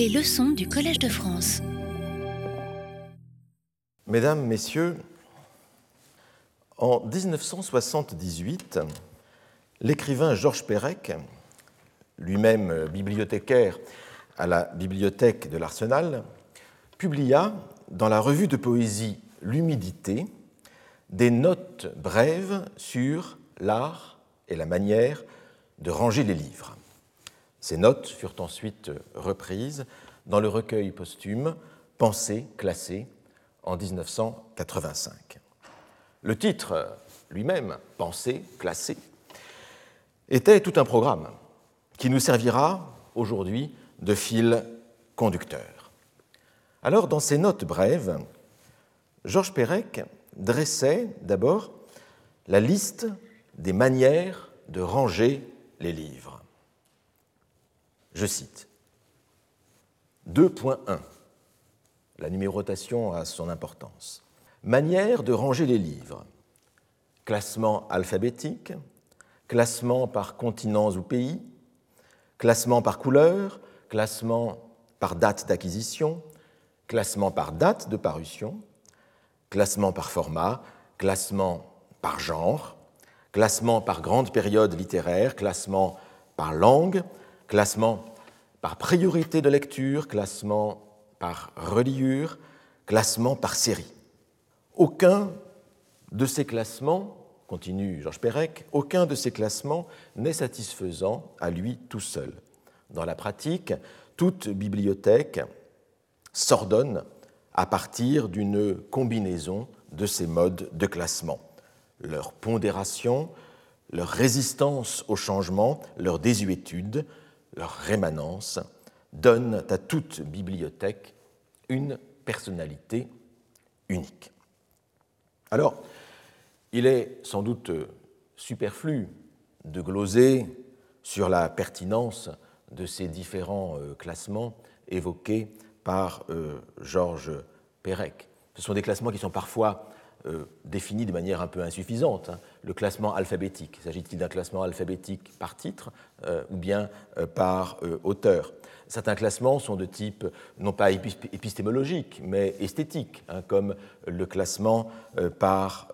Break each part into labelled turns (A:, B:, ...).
A: Les leçons du Collège de France.
B: Mesdames, Messieurs, en 1978, l'écrivain Georges Perec, lui-même bibliothécaire à la bibliothèque de l'Arsenal, publia dans la revue de poésie L'humidité des notes brèves sur l'art et la manière de ranger les livres. Ces notes furent ensuite reprises dans le recueil posthume Pensées classées en 1985. Le titre lui-même, Pensées classées, était tout un programme qui nous servira aujourd'hui de fil conducteur. Alors, dans ces notes brèves, Georges Perec dressait d'abord la liste des manières de ranger les livres. Je cite. 2.1. La numérotation a son importance. Manière de ranger les livres. Classement alphabétique, classement par continents ou pays, classement par couleur, classement par date d'acquisition, classement par date de parution, classement par format, classement par genre, classement par grande période littéraire, classement par langue, classement par priorité de lecture, classement par reliure, classement par série. Aucun de ces classements, continue Georges Perec, aucun de ces classements n'est satisfaisant à lui tout seul. Dans la pratique, toute bibliothèque s'ordonne à partir d'une combinaison de ces modes de classement. Leur pondération, leur résistance au changement, leur désuétude, leur rémanence donnent à toute bibliothèque une personnalité unique. Alors, il est sans doute superflu de gloser sur la pertinence de ces différents euh, classements évoqués par euh, Georges Perec. Ce sont des classements qui sont parfois euh, de manière un peu insuffisante. Hein. Le classement alphabétique, s'agit-il d'un classement alphabétique par titre euh, ou bien par auteur? Certains classements sont de type non pas épistémologique, mais esthétique, hein, comme le classement par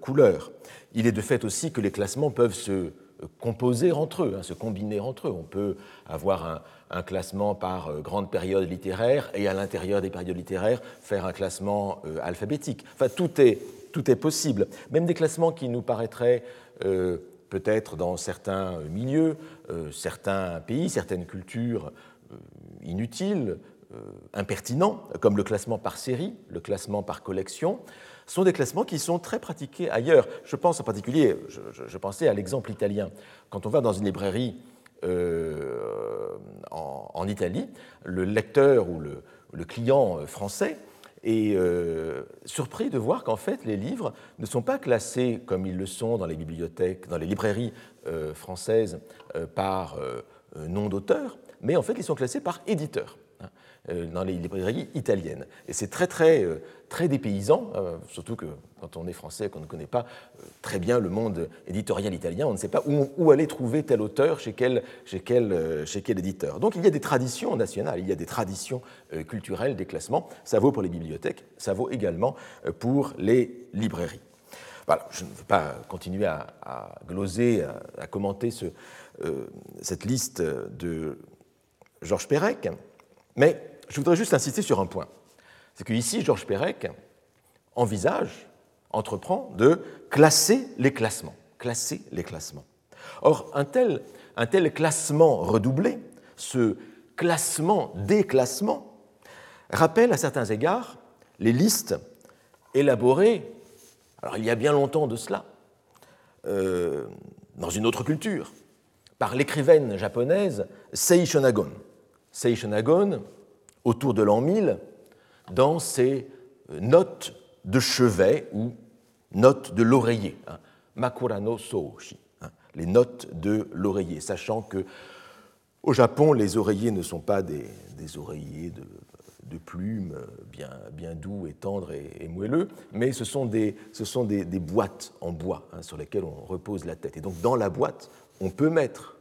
B: couleur. Il est de fait aussi que les classements peuvent se composer entre eux, hein, se combiner entre eux. On peut avoir un, classement par euh, grande période littéraire et à l'intérieur des périodes littéraires faire un classement euh, alphabétique. Enfin, tout est, tout est possible. Même des classements qui nous paraîtraient euh, peut-être dans certains milieux, certains pays, certaines cultures inutiles, impertinents, comme le classement par série, le classement par collection, sont des classements qui sont très pratiqués ailleurs. Je pense en particulier, je, pensais à l'exemple italien. Quand on va dans une librairie euh, en, Italie, le lecteur ou le, client français est euh, surpris de voir qu'en fait les livres ne sont pas classés comme ils le sont dans les bibliothèques, dans les librairies euh, françaises par nom d'auteur, mais en fait ils sont classés par éditeur. Euh, dans les librairies italiennes. Et c'est très, très, euh, très dépaysant, euh, surtout que quand on est français, qu'on ne connaît pas très bien le monde éditorial italien, on ne sait pas où, aller trouver tel auteur, chez quel, chez, quel, chez quel éditeur. Donc il y a des traditions nationales, il y a des traditions culturelles, des classements. Ça vaut pour les bibliothèques, ça vaut également pour les librairies. Voilà, je ne veux pas continuer à, gloser, à, commenter ce, cette liste de Georges Perec, mais je voudrais juste insister sur un point. C'est qu'ici, Georges Perec envisage, entreprend de classer les classements. Classer les classements. Or, un tel, classement redoublé, ce classement des classements, rappelle à certains égards les listes élaborées, alors il y a bien longtemps de cela, euh, dans une autre culture, par l'écrivaine japonaise. Sei Shonagon, autour de l'an 1000 dans ses notes de chevet ou notes de l'oreiller, hein, Makurano Soushi, hein, les notes de l'oreiller, sachant que au Japon, les oreillers ne sont pas des, oreillers de, plumes bien, doux et tendres et, moelleux, mais ce sont des, ce sont des, boîtes en bois hein, sur lesquelles on repose la tête. Et donc dans la boîte, on peut mettre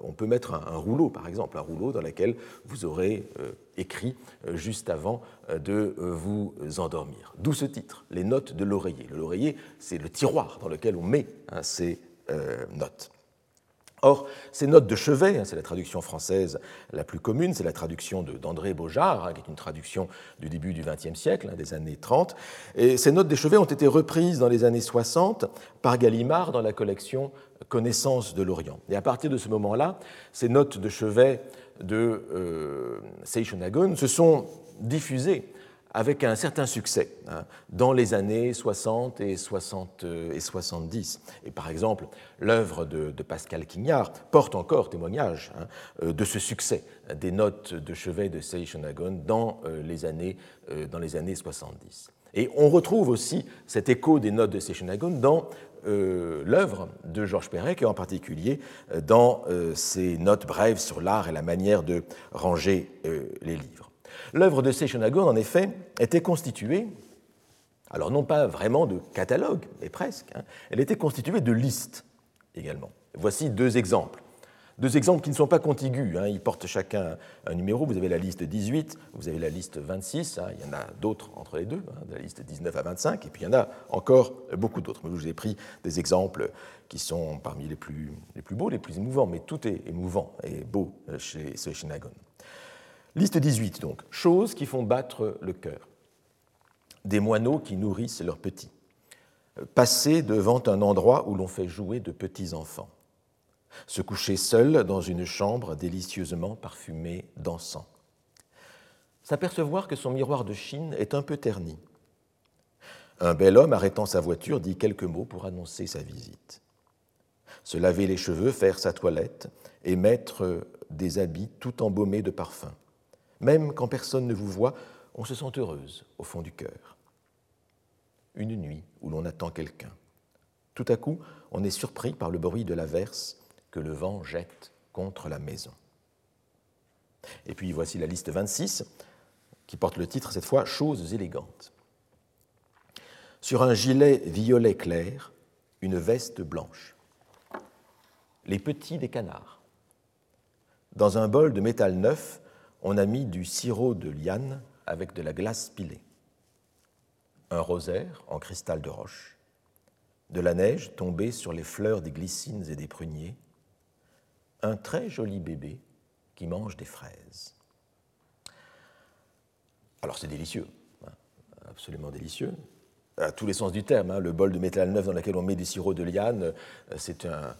B: on peut mettre un, rouleau, par exemple, un rouleau dans lequel vous aurez écrit juste avant de vous endormir. D'où ce titre, les notes de l'oreiller. L'oreiller, c'est le tiroir dans lequel on met hein, ces notes. Or, ces notes de chevet, hein, c'est la traduction française la plus commune, c'est la traduction d'André Beaujard, hein, qui est une traduction du début du XXe siècle, des années 30. Et ces notes de chevet ont été reprises dans les années 60 par Gallimard dans la collection Connaissance de l'Orient. Et à partir de ce moment-là, ces notes de chevet de euh, Seishonagon se sont diffusées avec un certain succès hein, dans les années 60 et, 60 euh, et 70. Et par exemple, l'œuvre de, Pascal Quignard porte encore témoignage hein, euh, de ce succès des notes de chevet de Seishonagon dans, euh, les dans les années 70. Et on retrouve aussi cet écho des notes de Seishonagon dans l'œuvre de Georges Perec, et en particulier dans ses notes brèves sur l'art et la manière de ranger les livres. L'œuvre de Seishonagon, en effet, était constituée, alors non pas vraiment de catalogue, mais presque, hein, elle était constituée de listes également. Voici deux exemples. Deux exemples qui ne sont pas contigus, hein. ils portent chacun un numéro. Vous avez la liste 18, vous avez la liste 26, hein. il y en a d'autres entre les deux, de la liste 19 à 25, et puis il y en a encore beaucoup d'autres. Je vous ai pris des exemples qui sont parmi les plus, beaux, les plus émouvants, mais tout est émouvant et beau chez Seishonagon. Liste 18 donc, choses qui font battre le cœur. Des moineaux qui nourrissent leurs petits. Passer devant un endroit où l'on fait jouer de petits enfants. Se coucher seul dans une chambre délicieusement parfumée d'encens. S'apercevoir que son miroir de Chine est un peu terni. Un bel homme arrêtant sa voiture dit quelques mots pour annoncer sa visite. Se laver les cheveux, faire sa toilette et mettre des habits tout embaumés de parfum même quand personne ne vous voit, on se sent heureuse au fond du cœur. Une nuit où l'on attend quelqu'un. Tout à coup, on est surpris par le bruit de la verse que le vent jette contre la maison. Et puis voici la liste 26, qui porte le titre cette fois Choses élégantes. Sur un gilet violet clair, une veste blanche. Les petits des canards. Dans un bol de métal neuf, on a mis du sirop de liane avec de la glace pilée, un rosaire en cristal de roche, de la neige tombée sur les fleurs des glycines et des pruniers, un très joli bébé qui mange des fraises. Alors c'est délicieux, hein, absolument délicieux à tous les sens du terme. Hein. Le bol de métal neuf dans lequel on met des sirops de liane, euh, c'est un,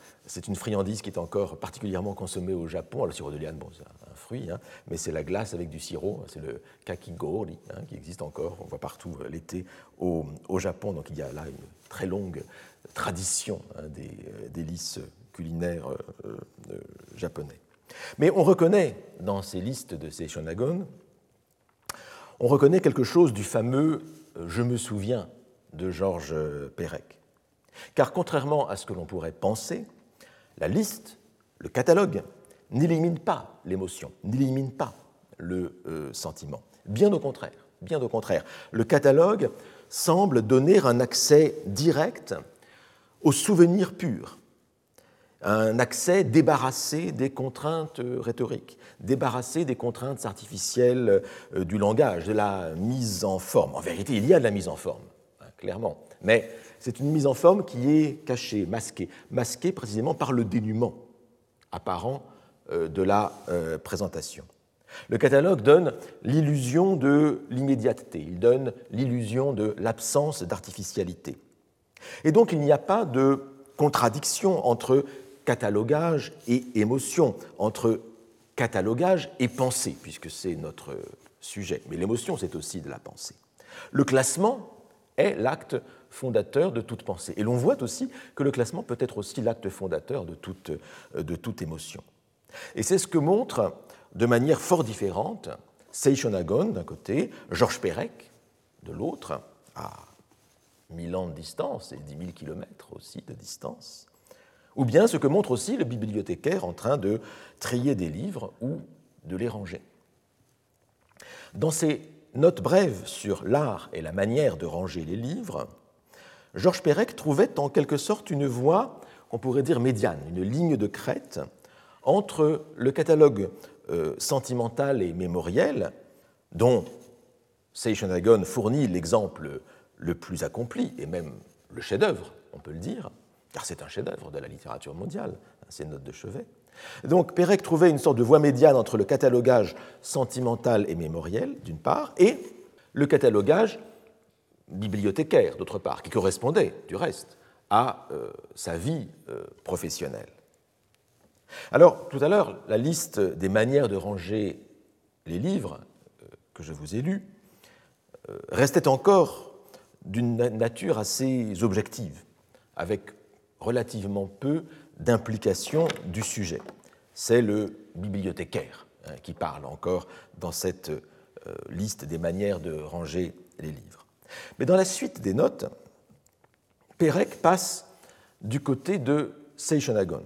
B: une friandise qui est encore particulièrement consommée au Japon. le sirop de liane, bon, c'est un, fruit, hein, mais c'est la glace avec du sirop, c'est le kakigori, qui existe encore, on voit partout euh, l'été au, Japon. Donc il y a là une très longue tradition des euh, délices culinaires japonais. Mais on reconnaît dans ces listes de ces shonagon, on reconnaît quelque chose du fameux je me souviens de Georges Perec. Car contrairement à ce que l'on pourrait penser, la liste, le catalogue, n'élimine pas l'émotion, n'élimine pas le euh, sentiment. Bien au contraire, bien au contraire. Le catalogue semble donner un accès direct au souvenir pur, un accès débarrassé des contraintes rhétoriques, débarrassé des contraintes artificielles euh, du langage, de la mise en forme. En vérité, il y a de la mise en forme clairement. Mais c'est une mise en forme qui est cachée, masquée, masquée précisément par le dénuement apparent euh, de la euh, présentation. Le catalogue donne l'illusion de l'immédiateté, il donne l'illusion de l'absence d'artificialité. Et donc il n'y a pas de contradiction entre catalogage et émotion, entre catalogage et pensée, puisque c'est notre sujet. Mais l'émotion, c'est aussi de la pensée. Le classement est l'acte fondateur de toute pensée. Et l'on voit aussi que le classement peut être aussi l'acte fondateur de toute, euh, de toute émotion. Et c'est ce que montre de manière fort différente Seishonagon d'un côté, Georges Perec de l'autre, à 1000 ans de distance et 10 000 kilomètres aussi de distance, ou bien ce que montre aussi le bibliothécaire en train de trier des livres ou de les ranger. Dans ces note brève sur l'art et la manière de ranger les livres, Georges Perec trouvait en quelque sorte une voie qu'on pourrait dire médiane, une ligne de crête entre le catalogue euh, sentimental et mémoriel, dont Seychanagon fournit l'exemple le plus accompli, et même le chef-d'œuvre, on peut le dire, car c'est un chef-d'œuvre de la littérature mondiale, hein, ces notes de chevet. Donc Pérec trouvait une sorte de voie médiane entre le catalogage sentimental et mémoriel, d'une part, et le catalogage bibliothécaire, d'autre part, qui correspondait, du reste, à euh, sa vie euh, professionnelle. Alors, tout à l'heure, la liste des manières de ranger les livres euh, que je vous ai lus restait encore d'une nature assez objective, avec relativement peu d'implication du sujet. C'est le bibliothécaire hein, qui parle encore dans cette liste des manières de ranger les livres. Mais dans la suite des notes, Pérec passe du côté de Seishonagon.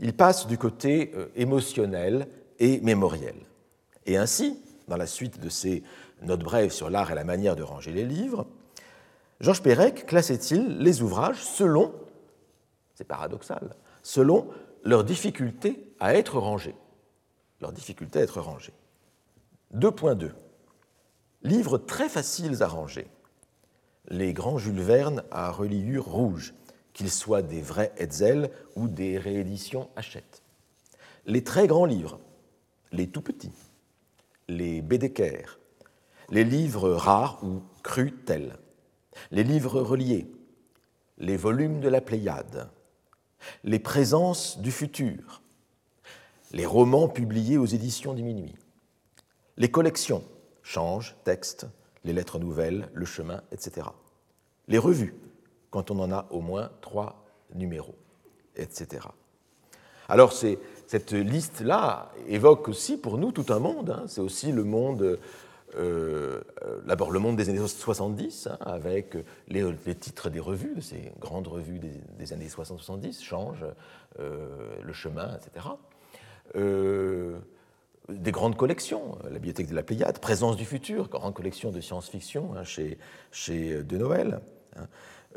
B: Il passe du côté euh, émotionnel et mémoriel. Et ainsi, dans la suite de ses notes brèves sur l'art et la manière de ranger les livres, Georges Pérec classait-il les ouvrages selon, c'est paradoxal, selon leur difficulté à être rangés. Leur difficulté à être rangés. 2.2. Livres très faciles à ranger les grands Jules Verne à reliure rouge, qu'ils soient des vrais Hetzel ou des rééditions Hachette. Les très grands livres, les tout petits, les Bédéker, les livres rares ou crus tels, les livres reliés, les volumes de la Pléiade, les présences du futur, les romans publiés aux éditions du minuit, les collections, changes, textes, les lettres nouvelles, le chemin, etc. Les revues, quand on en a au moins trois numéros, etc. Alors cette liste-là évoque aussi pour nous tout un monde. Hein. C'est aussi le monde, euh, d'abord le monde des années 70, hein, avec les, titres des revues, de ces grandes revues des, années 60-70, Change, euh, Le Chemin, etc des grandes collections, la bibliothèque de la Pléiade, Présence du futur, grande collection de science-fiction hein, chez, chez euh, De Noël, hein.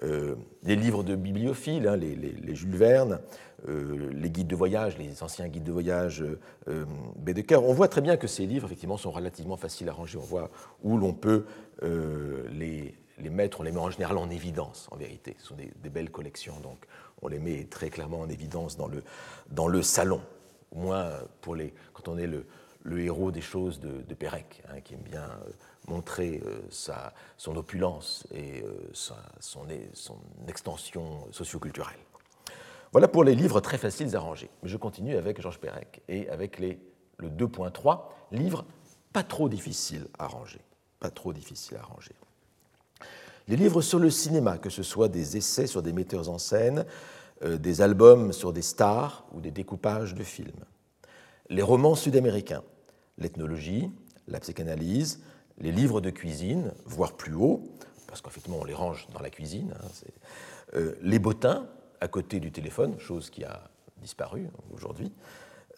B: Euh, les livres de bibliophiles, hein, les, Jules Verne, euh, les guides de voyage, les anciens guides de voyage euh, Bédeker. On voit très bien que ces livres, effectivement, sont relativement faciles à ranger. On voit où l'on peut les, mettre, on les met en général en évidence, en vérité. Ce sont des, belles collections, donc on les met très clairement en évidence dans le, dans le salon au moins pour les, quand on est le, héros des choses de, Pérec, hein, qui aime bien euh, montrer euh, sa, son opulence et euh, son, son, extension socioculturelle. Voilà pour les livres très faciles à ranger. Mais je continue avec Georges Pérec et avec les, le 2.3, livres pas trop difficiles à ranger. Pas trop difficiles à ranger. Les livres sur le cinéma, que ce soit des essais sur des metteurs en scène, euh, des albums sur des stars ou des découpages de films. Les romans sud-américains, l'ethnologie, la psychanalyse, les livres de cuisine, voire plus haut, parce qu'effectivement on les range dans la cuisine, hein, euh, les bottins à côté du téléphone, chose qui a disparu aujourd'hui,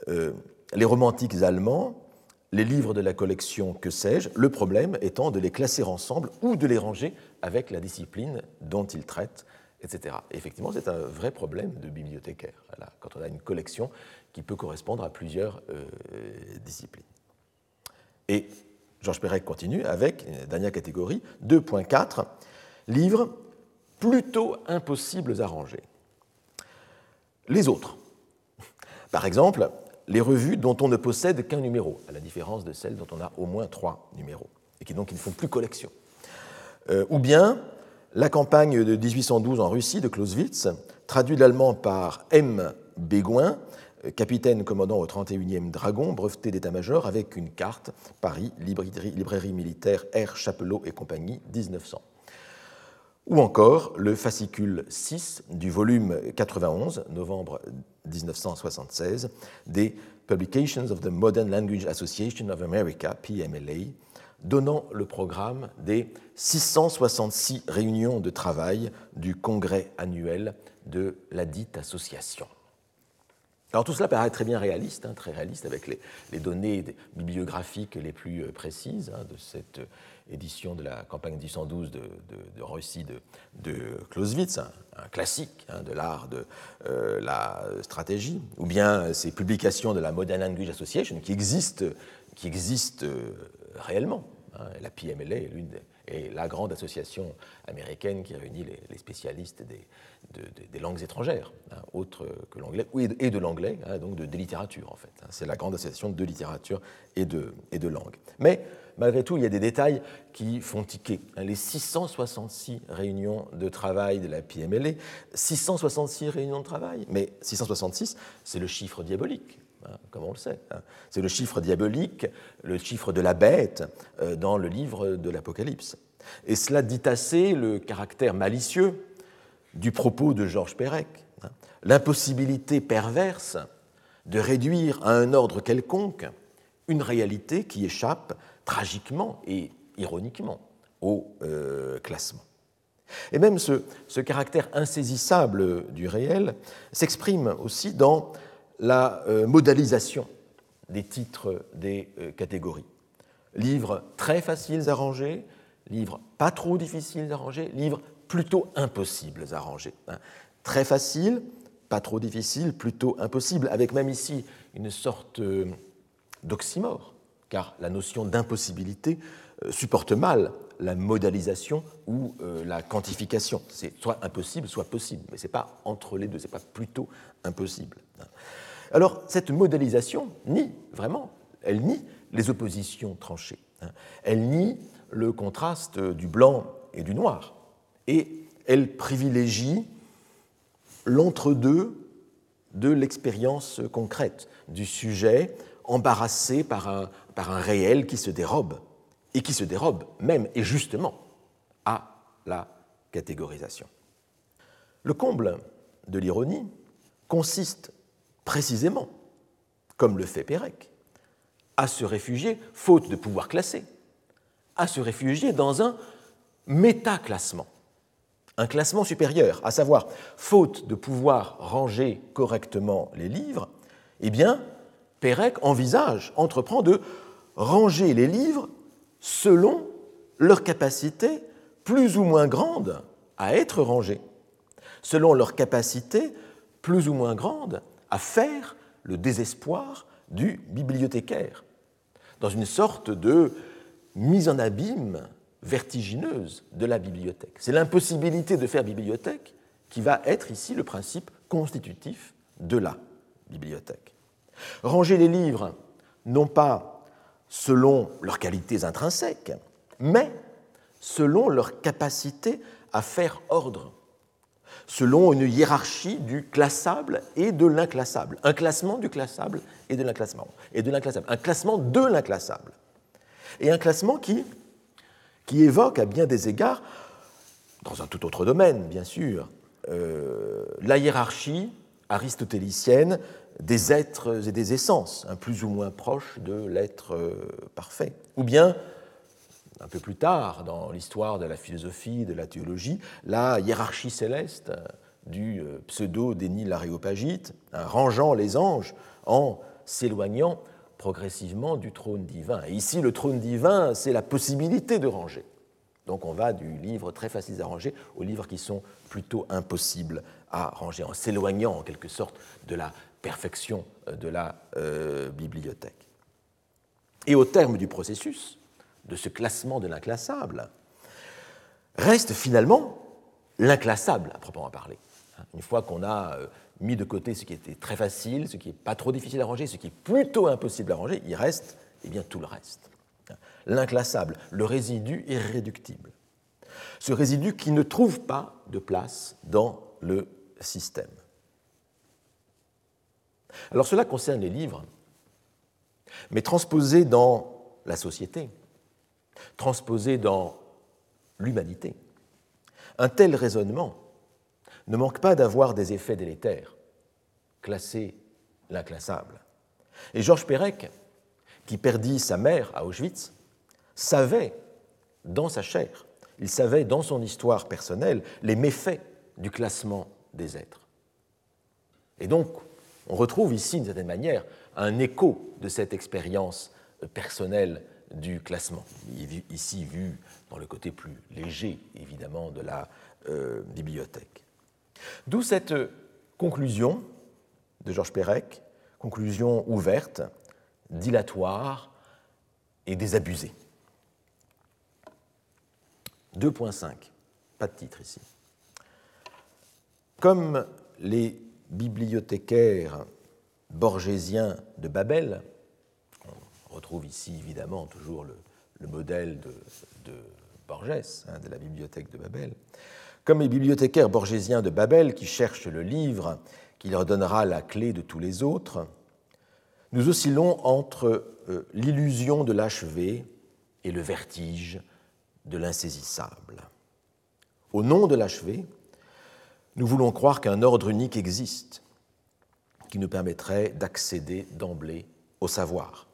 B: euh, les romantiques allemands, les livres de la collection que sais-je, le problème étant de les classer ensemble ou de les ranger avec la discipline dont ils traitent etc. effectivement, c'est un vrai problème de bibliothécaire, quand on a une collection qui peut correspondre à plusieurs euh, disciplines. Et Georges Perec continue avec, dernière catégorie, 2.4, livres plutôt impossibles à ranger. Les autres. Par exemple, les revues dont on ne possède qu'un numéro, à la différence de celles dont on a au moins trois numéros, et qui donc ne font plus collection. Euh, ou bien la campagne de 1812 en Russie de Clausewitz, traduit l'allemand par M. Bégoin, capitaine commandant au 31e Dragon, breveté d'état-major, avec une carte, Paris, librairie, militaire R. Chapelot et compagnie, 1900. Ou encore le fascicule 6 du volume 91, novembre 1976, des Publications of the Modern Language Association of America, PMLA, donnant le programme des 666 réunions de travail du congrès annuel de la dite association. Alors tout cela paraît très bien réaliste, hein, très réaliste avec les, données bibliographiques les plus euh, précises hein, de cette édition de la campagne 1812 de, Russie de, Clausewitz, un, classique hein, de l'art de euh, la stratégie, ou bien ces publications de la Modern Language Association qui existent, qui existent euh, réellement. la PMLA est l'une est la grande association américaine qui réunit les, spécialistes des, langues étrangères, hein, autres que l'anglais, et de l'anglais, hein, donc de, des littératures en fait. Hein. C'est la grande association de littérature et de, et de langue. Mais malgré tout, il y a des détails qui font tiquer. Les 666 réunions de travail de la PMLA, 666 réunions de travail, mais 666, c'est le chiffre diabolique. Hein, comme on le sait. Hein. C'est le chiffre diabolique, le chiffre de la bête euh, dans le livre de l'Apocalypse. Et cela dit assez le caractère malicieux du propos de Georges Perec, hein. l'impossibilité perverse de réduire à un ordre quelconque une réalité qui échappe tragiquement et ironiquement au euh, classement. Et même ce, ce, caractère insaisissable du réel s'exprime aussi dans la euh, modalisation des titres des euh, catégories. Livres très faciles à ranger, livres pas trop difficiles à ranger, livres plutôt impossibles à ranger. Hein. Très facile, pas trop difficile, plutôt impossible, avec même ici une sorte euh, d'oxymore, car la notion d'impossibilité supporte mal la modalisation ou la quantification. C'est soit impossible, soit possible, mais ce n'est pas entre les deux, ce n'est pas plutôt impossible. Alors, cette modélisation nie, vraiment, elle nie les oppositions tranchées. Hein. Elle nie le contraste du blanc et du noir. Et elle privilégie l'entre-deux de l'expérience concrète du sujet embarrassé par un réel qui se dérobe, et qui se dérobe même et justement à la catégorisation. Le comble de l'ironie consiste précisément, comme le fait Pérec, à se réfugier, faute de pouvoir classer, à se réfugier dans un métaclassement, un classement supérieur, à savoir, faute de pouvoir ranger correctement les livres, eh bien, Pérec envisage, entreprend de ranger les livres selon leur capacité plus ou moins grande à être rangés, selon leur capacité plus ou moins grande à faire le désespoir du bibliothécaire, dans une sorte de mise en abîme vertigineuse de la bibliothèque. C'est l'impossibilité de faire bibliothèque qui va être ici le principe constitutif de la bibliothèque. Ranger les livres, non pas selon leurs qualités intrinsèques, mais selon leur capacité à faire ordre selon une hiérarchie du classable et de l'inclassable. Un classement du classable et de l'inclassement. Et de l'inclassable. Un classement de l'inclassable. Et un classement qui, qui évoque à bien des égards, dans un tout autre domaine, bien sûr, euh, la hiérarchie aristotélicienne des êtres et des essences, un plus ou moins proche de l'être euh, parfait. Ou bien un peu plus tard dans l'histoire de la philosophie, de la théologie, la hiérarchie céleste du euh, pseudo-déni l'aréopagite, hein, rangeant les anges en s'éloignant progressivement du trône divin. Et ici, le trône divin, c'est la possibilité de ranger. Donc on va du livre très facile à ranger aux livres qui sont plutôt impossibles à ranger, en s'éloignant en quelque sorte de la perfection euh, de la euh, bibliothèque. Et au terme du processus, de ce classement de l'inclassable, reste finalement l'inclassable à proprement parler. Une fois qu'on a euh, mis de côté ce qui était très facile, ce qui n'est pas trop difficile à ranger, ce qui est plutôt impossible à ranger, il reste eh bien, tout le reste. L'inclassable, le résidu irréductible. Ce résidu qui ne trouve pas de place dans le système. Alors cela concerne les livres, mais transposé dans la société, transposé dans l'humanité. Un tel raisonnement ne manque pas d'avoir des effets délétères, classer l'inclassable. Et Georges Perec, qui perdit sa mère à Auschwitz, savait dans sa chair, il savait dans son histoire personnelle les méfaits du classement des êtres. Et donc, On retrouve ici, d'une certaine manière, un écho de cette expérience personnelle du classement, ici vu dans le côté plus léger, évidemment, de la euh, bibliothèque. D'où cette conclusion de Georges Perec, conclusion ouverte, dilatoire et désabusée. 2.5, pas de titre ici. Comme les bibliothécaires borgésiens de Babel, retrouve ici évidemment toujours le, modèle de, Borges, hein, de la bibliothèque de Babel, comme les bibliothécaires borgésiens de Babel qui cherchent le livre qui leur donnera la clé de tous les autres, nous oscillons entre euh, l'illusion de l'achevé et le vertige de l'insaisissable. Au nom de l'achevé, nous voulons croire qu'un ordre unique existe qui nous permettrait d'accéder d'emblée au savoir.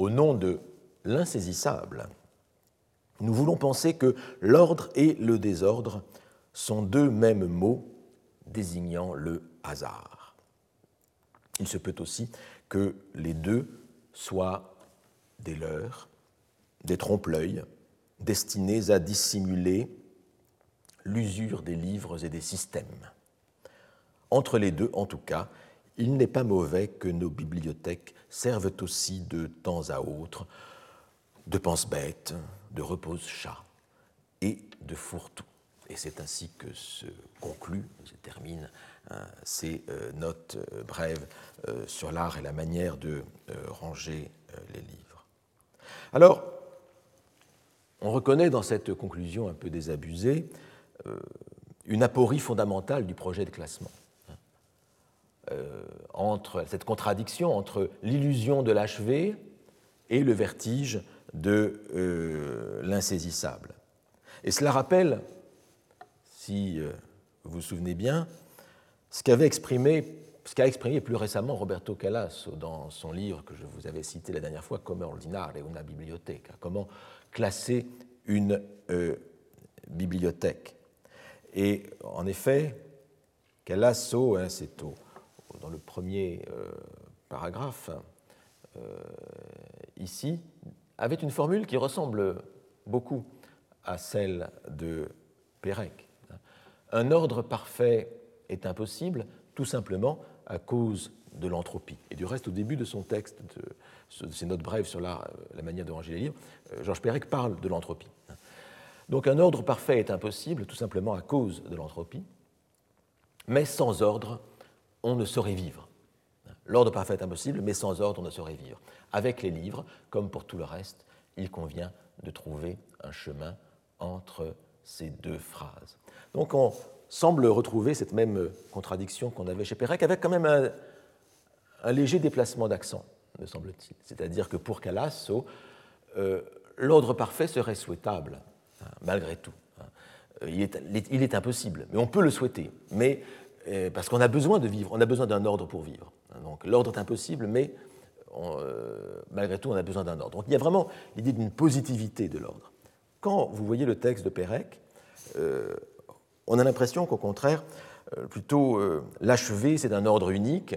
B: Au nom de l'insaisissable, nous voulons penser que l'ordre et le désordre sont deux mêmes mots désignant le hasard. Il se peut aussi que les deux soient des leurs, des trompe-l'œil, destinés à dissimuler l'usure des livres et des systèmes. Entre les deux, en tout cas, il n'est pas mauvais que nos bibliothèques servent aussi de temps à autre de pense-bête, de repose-chat et de fourre-tout. Et c'est ainsi que se conclut, se termine hein, ces euh, notes euh, brèves euh, sur l'art et la manière de ranger les livres. Alors, on reconnaît dans cette conclusion un peu désabusée une aporie fondamentale du projet de classement. Hein. entre cette contradiction entre l'illusion de l'achevé et le vertige de l'insaisissable. Et cela rappelle si euh, vous vous souvenez bien, ce qu'avait exprimé ce qu'a exprimé plus récemment Roberto Calasso dans son livre que je vous avais cité la dernière fois, Come ordinare una biblioteca, comment classer une euh, bibliothèque. Et en effet, Calasso, hein, c'est dans le premier euh, paragraphe, ici, avait une formule qui ressemble beaucoup à celle de Pérec. Un ordre parfait est impossible tout simplement à cause de l'entropie. Et du reste, au début de son texte, de ses notes brèves sur la, manière de ranger les livres, euh, Georges Perec parle de l'entropie. Donc un ordre parfait est impossible tout simplement à cause de l'entropie, mais sans ordre, on ne saurait vivre. L'ordre parfait est impossible, mais sans ordre, on ne saurait vivre. Avec les livres, comme pour tout le reste, il convient de trouver un chemin entre ces deux phrases. Donc on semble retrouver cette même contradiction qu'on avait chez Pérec, avec quand même un, léger déplacement d'accent, me semble-t-il. C'est-à-dire que pour Calasso, euh, l'ordre parfait serait souhaitable, hein, malgré tout. Hein. Il, est, impossible, mais on peut le souhaiter. Mais euh, parce qu'on a besoin de vivre, on a besoin d'un ordre pour vivre. Donc l'ordre est impossible, mais euh, malgré tout, on a besoin d'un ordre. Donc il y a vraiment l'idée d'une positivité de l'ordre. Quand vous voyez le texte de Pérec, euh, on a l'impression qu'au contraire, euh, plutôt euh, l'achevé, c'est un ordre unique,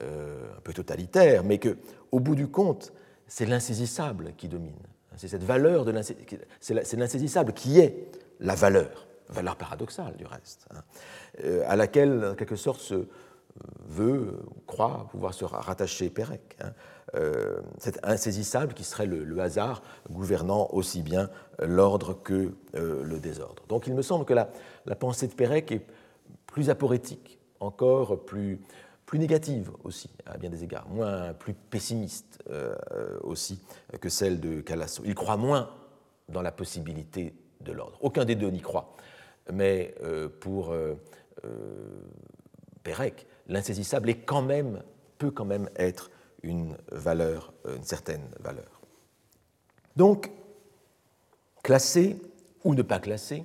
B: un peu totalitaire, mais qu'au bout du compte, c'est l'insaisissable qui domine. C'est cette valeur de l'insaisissable qui est la valeur, valeur paradoxale du reste, hein, à laquelle, en quelque sorte, se veut, croit pouvoir se rattacher Pérec. Hein. Euh, cet insaisissable qui serait le, hasard gouvernant aussi bien l'ordre que euh, le désordre. Donc il me semble que la, pensée de Pérec est plus aporétique, encore plus, plus négative aussi, à bien des égards, moins, plus pessimiste euh, aussi que celle de Calasso. Il croit moins dans la possibilité de l'ordre. Aucun des deux n'y croit. Mais pour Pérec, l'insaisissable est quand même, peut quand même être une valeur, une certaine valeur. Donc, classer ou ne pas classer,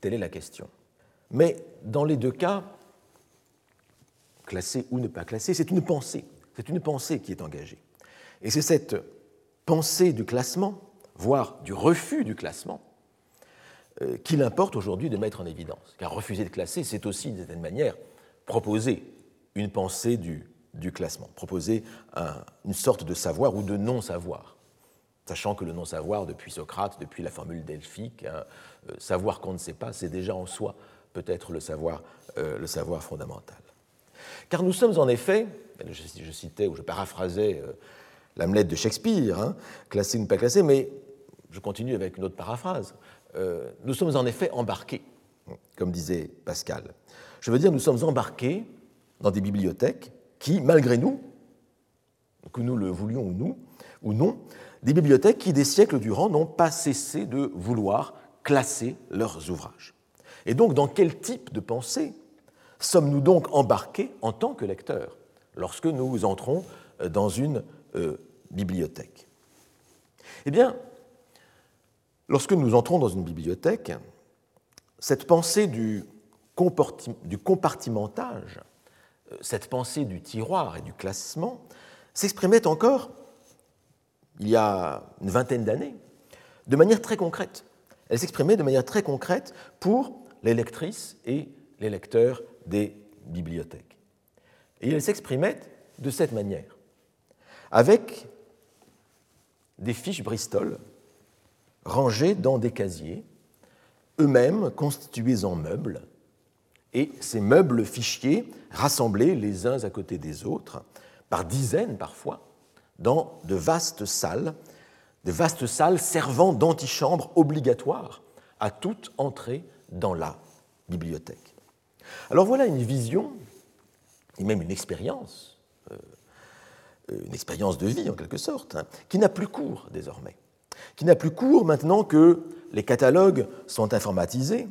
B: telle est la question. Mais dans les deux cas, classer ou ne pas classer, c'est une pensée. C'est une pensée qui est engagée. Et c'est cette pensée du classement, voire du refus du classement, euh, qu'il importe aujourd'hui de mettre en évidence. Car refuser de classer, c'est aussi, d'une certaine manière, proposer une pensée du, classement, proposer une sorte de savoir ou de non-savoir, sachant que le non-savoir, depuis Socrate, depuis la formule delphique, hein, euh, savoir qu'on ne sait pas, c'est déjà en soi peut-être le savoir, euh, fondamental. Car nous sommes en effet, je, citais ou je paraphrasais euh, de Shakespeare, hein, classé ou pas classé, mais je continue avec une autre paraphrase. Nous sommes en effet embarqués, comme disait Pascal. Je veux dire, nous sommes embarqués dans des bibliothèques qui, malgré nous, que nous le voulions ou, non, des bibliothèques qui, des siècles durant, n'ont pas cessé de vouloir classer leurs ouvrages. Et donc, dans quel type de pensée sommes-nous donc embarqués en tant que lecteurs lorsque nous entrons euh, dans une euh, bibliothèque? Eh bien, lorsque nous entrons dans une bibliothèque, cette pensée du, compartimentage cette pensée du tiroir et du classement s'exprimait encore, il y a une vingtaine d'années, de manière très concrète. Elle s'exprimait de manière très concrète pour les lectrices et les lecteurs des bibliothèques. Et elle s'exprimait de cette manière, avec des fiches Bristol rangées dans des casiers, eux-mêmes constitués en meubles, et ces meubles fichiers rassemblés les uns à côté des autres, par dizaines parfois, dans de vastes salles, de vastes salles servant d'antichambre obligatoire à toute entrée dans la bibliothèque. Alors voilà une vision, et même une expérience, euh, une expérience de vie en quelque sorte, hein, qui n'a plus cours désormais, qui n'a plus cours maintenant que les catalogues sont informatisés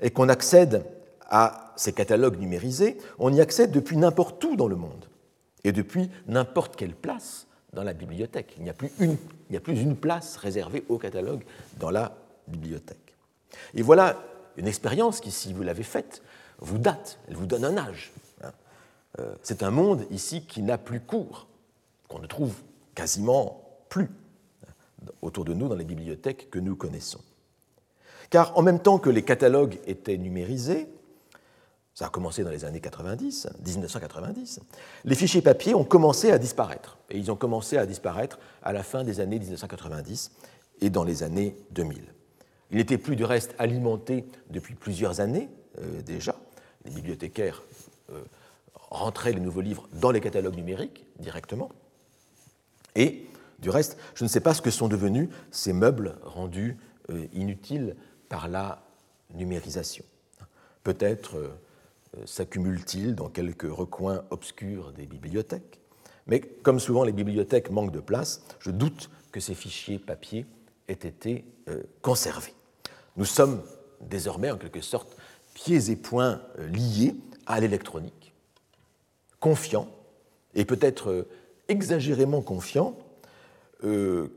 B: et qu'on accède à ces catalogues numérisés, on y accède depuis n'importe où dans le monde et depuis n'importe quelle place dans la bibliothèque. Il n'y a, plus une, il a plus une place réservée au catalogue dans la bibliothèque. Et voilà une expérience qui, si vous l'avez faite, vous date, elle vous donne un âge. Hein. Euh, c'est un monde ici qui n'a plus cours, qu'on ne trouve quasiment plus autour de nous dans les bibliothèques que nous connaissons. Car en même temps que les catalogues étaient numérisés, ça a commencé dans les années 90, 1990, les fichiers papier ont commencé à disparaître. Et ils ont commencé à disparaître à la fin des années 1990 et dans les années 2000. Il n'était plus du reste alimenté depuis plusieurs années euh, déjà. Les bibliothécaires euh, rentraient les nouveaux livres dans les catalogues numériques directement. Et du reste, je ne sais pas ce que sont devenus ces meubles rendus euh, inutiles par la numérisation. Peut-être euh, s'accumule-t-il dans quelques recoins obscurs des bibliothèques. Mais comme souvent les bibliothèques manquent de place, je doute que ces fichiers papier aient été euh, conservés. Nous sommes désormais en quelque sorte pieds et poings liés à l'électronique, confiants, et peut-être exagérément confiants,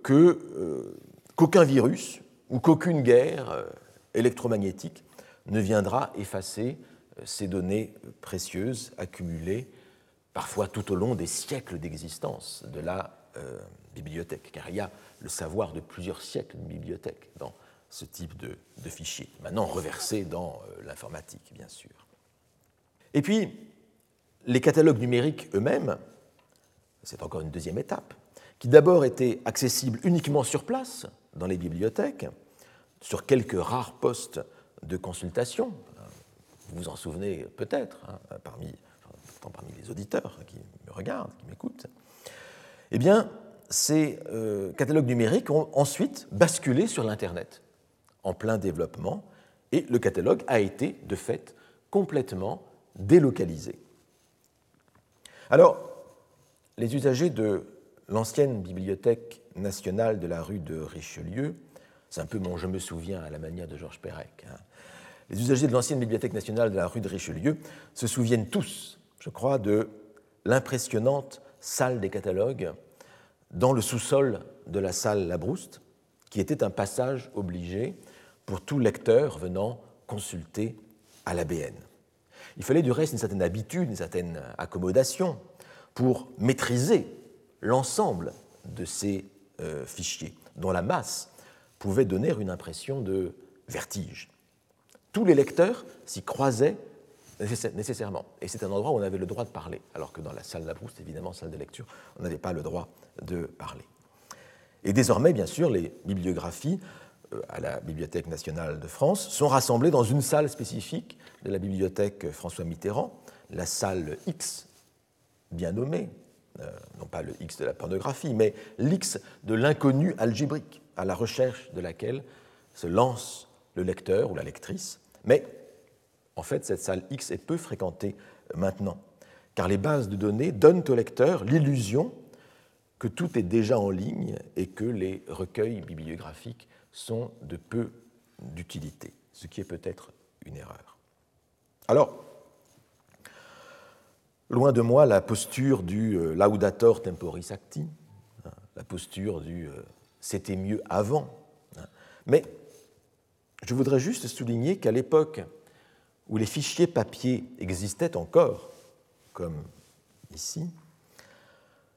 B: qu'aucun virus ou qu'aucune guerre électromagnétique ne viendra effacer ces données précieuses accumulées parfois tout au long des siècles d'existence de la euh, bibliothèque, car il y a le savoir de plusieurs siècles de bibliothèque dans ce type de, fichiers, maintenant reversés dans euh, l'informatique, bien sûr. Et puis, les catalogues numériques eux-mêmes, c'est encore une deuxième étape, qui d'abord étaient accessibles uniquement sur place, dans les bibliothèques, sur quelques rares postes de consultation, vous vous en souvenez peut-être, hein, parmi, parmi les auditeurs qui me regardent, qui m'écoutent, eh bien, ces euh, catalogues numériques ont ensuite basculé sur l'Internet, en plein développement, et le catalogue a été, de fait, complètement délocalisé. Alors, les usagers de l'ancienne bibliothèque nationale de la rue de Richelieu, c'est un peu mon je me souviens à la manière de Georges Perec, hein, les usagers de l'ancienne Bibliothèque nationale de la rue de Richelieu se souviennent tous, je crois, de l'impressionnante salle des catalogues dans le sous-sol de la salle Labrouste, qui était un passage obligé pour tout lecteur venant consulter à l'ABN. Il fallait du reste une certaine habitude, une certaine accommodation pour maîtriser l'ensemble de ces euh, fichiers, dont la masse pouvait donner une impression de vertige tous les lecteurs s'y croisaient nécessairement. Et c'est un endroit où on avait le droit de parler, alors que dans la salle Labrouste, évidemment, salle de lecture, on n'avait pas le droit de parler. Et désormais, bien sûr, les bibliographies euh, à la Bibliothèque nationale de France sont rassemblées dans une salle spécifique de la bibliothèque François Mitterrand, la salle X, bien nommée, non pas le X de la pornographie, mais l'X de l'inconnu algébrique, à la recherche de laquelle se lance le lecteur ou la lectrice. Mais en fait, cette salle X est peu fréquentée maintenant, car les bases de données donnent au lecteur l'illusion que tout est déjà en ligne et que les recueils bibliographiques sont de peu d'utilité, ce qui est peut-être une erreur. Alors, loin de moi la posture du euh, laudator temporis acti, hein, la posture du euh, c'était mieux avant, hein. mais je voudrais juste souligner qu'à l'époque où les fichiers papier existaient encore, comme ici,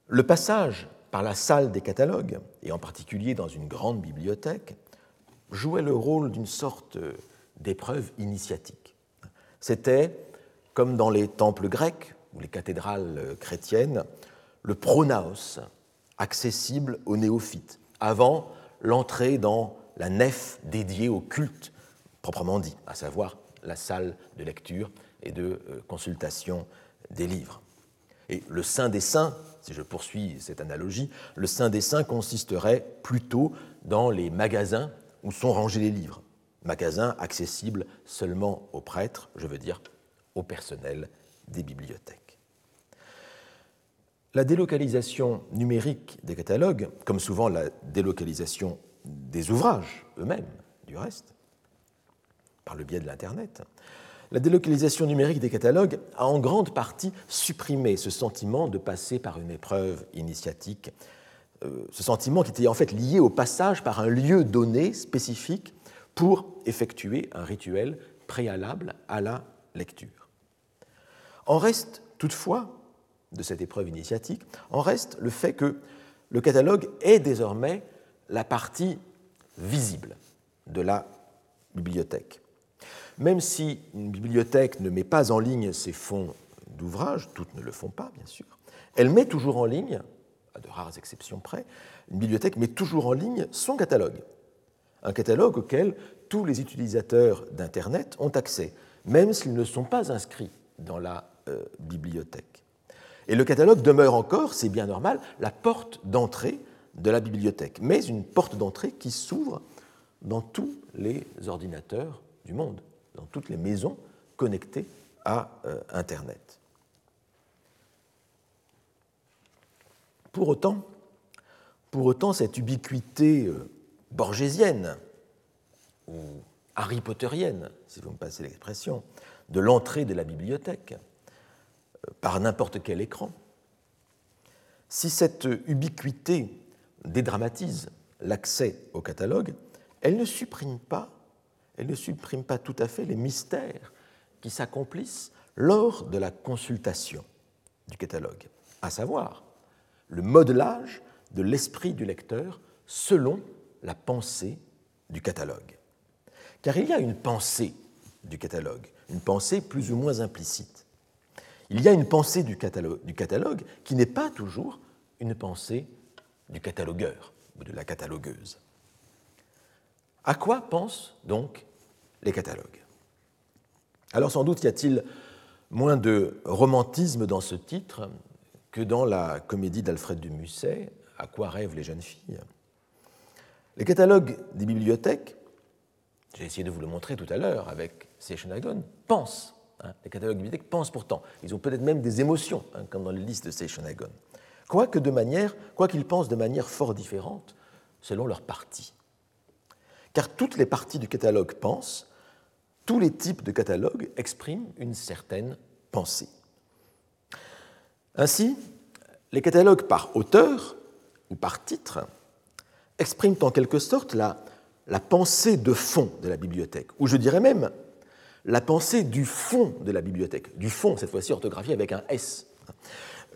B: le passage par la salle des catalogues, et en particulier dans une grande bibliothèque, jouait le rôle d'une sorte d'épreuve initiatique. C'était, comme dans les temples grecs les cathédrales chrétiennes, le pronaos, accessible aux néophytes, avant l'entrée dans la nef dédiée au culte proprement dit, à savoir la salle de lecture et de euh, consultation des livres. Et le Saint des Saints, si je poursuis cette analogie, le Saint des Saints consisterait plutôt dans les magasins où sont rangés les livres. Magasins accessibles seulement aux prêtres, je veux dire au personnel des bibliothèques. La délocalisation numérique des catalogues, comme souvent la délocalisation des ouvrages eux-mêmes, du reste, par le biais de l'Internet, la délocalisation numérique des catalogues a en grande partie supprimé ce sentiment de passer par une épreuve initiatique, euh, ce sentiment qui était en fait lié au passage par un lieu donné spécifique pour effectuer un rituel préalable à la lecture. En reste toutefois, de cette épreuve initiatique, en reste le fait que le catalogue est désormais la partie visible de la bibliothèque. Même si une bibliothèque ne met pas en ligne ses fonds d'ouvrages, toutes ne le font pas, bien sûr, elle met toujours en ligne, à de rares exceptions près, une bibliothèque met toujours en ligne son catalogue. Un catalogue auquel tous les utilisateurs d'Internet ont accès, même s'ils ne sont pas inscrits dans la euh, bibliothèque. Et le catalogue demeure encore, c'est bien normal, la porte d'entrée de la bibliothèque, mais une porte d'entrée qui s'ouvre dans tous les ordinateurs du monde dans toutes les maisons connectées à euh, Internet. Pour autant, pour autant, cette ubiquité euh, borgésienne ou Harry Potterienne, si vous me passez l'expression, de l'entrée de la bibliothèque par n'importe quel écran, si cette ubiquité dédramatise l'accès au catalogue, elle ne supprime pas tout à fait les mystères qui s'accomplissent lors de la consultation du catalogue, à savoir le modelage de l'esprit du lecteur selon la pensée du catalogue. Car il y a une pensée du catalogue, une pensée plus ou moins implicite. Il y a une pensée du catalogue, qui n'est pas toujours une pensée du catalogueur ou de la catalogueuse. À quoi pense donc les catalogues? Alors sans doute y a-t-il moins de romantisme dans ce titre que dans la comédie d'Alfred de Musset, À quoi rêvent les jeunes filles? Les catalogues des bibliothèques, j'ai essayé de vous le montrer tout à l'heure avec Seychnagon, pensent. Hein, les catalogues bibliothèques pensent pourtant. Ils ont peut-être même des émotions, hein, comme dans les listes de Seychnagon. Quoique de manière, quoi qu'ils pensent de manière fort différente selon leur partie. Car toutes les parties du catalogue pensent, tous les types de catalogues expriment une certaine pensée. Ainsi, les catalogues par auteur ou par titre expriment en quelque sorte la pensée de fond de la bibliothèque, ou je dirais même la pensée du fond de la bibliothèque, du fond cette fois-ci orthographié avec un S,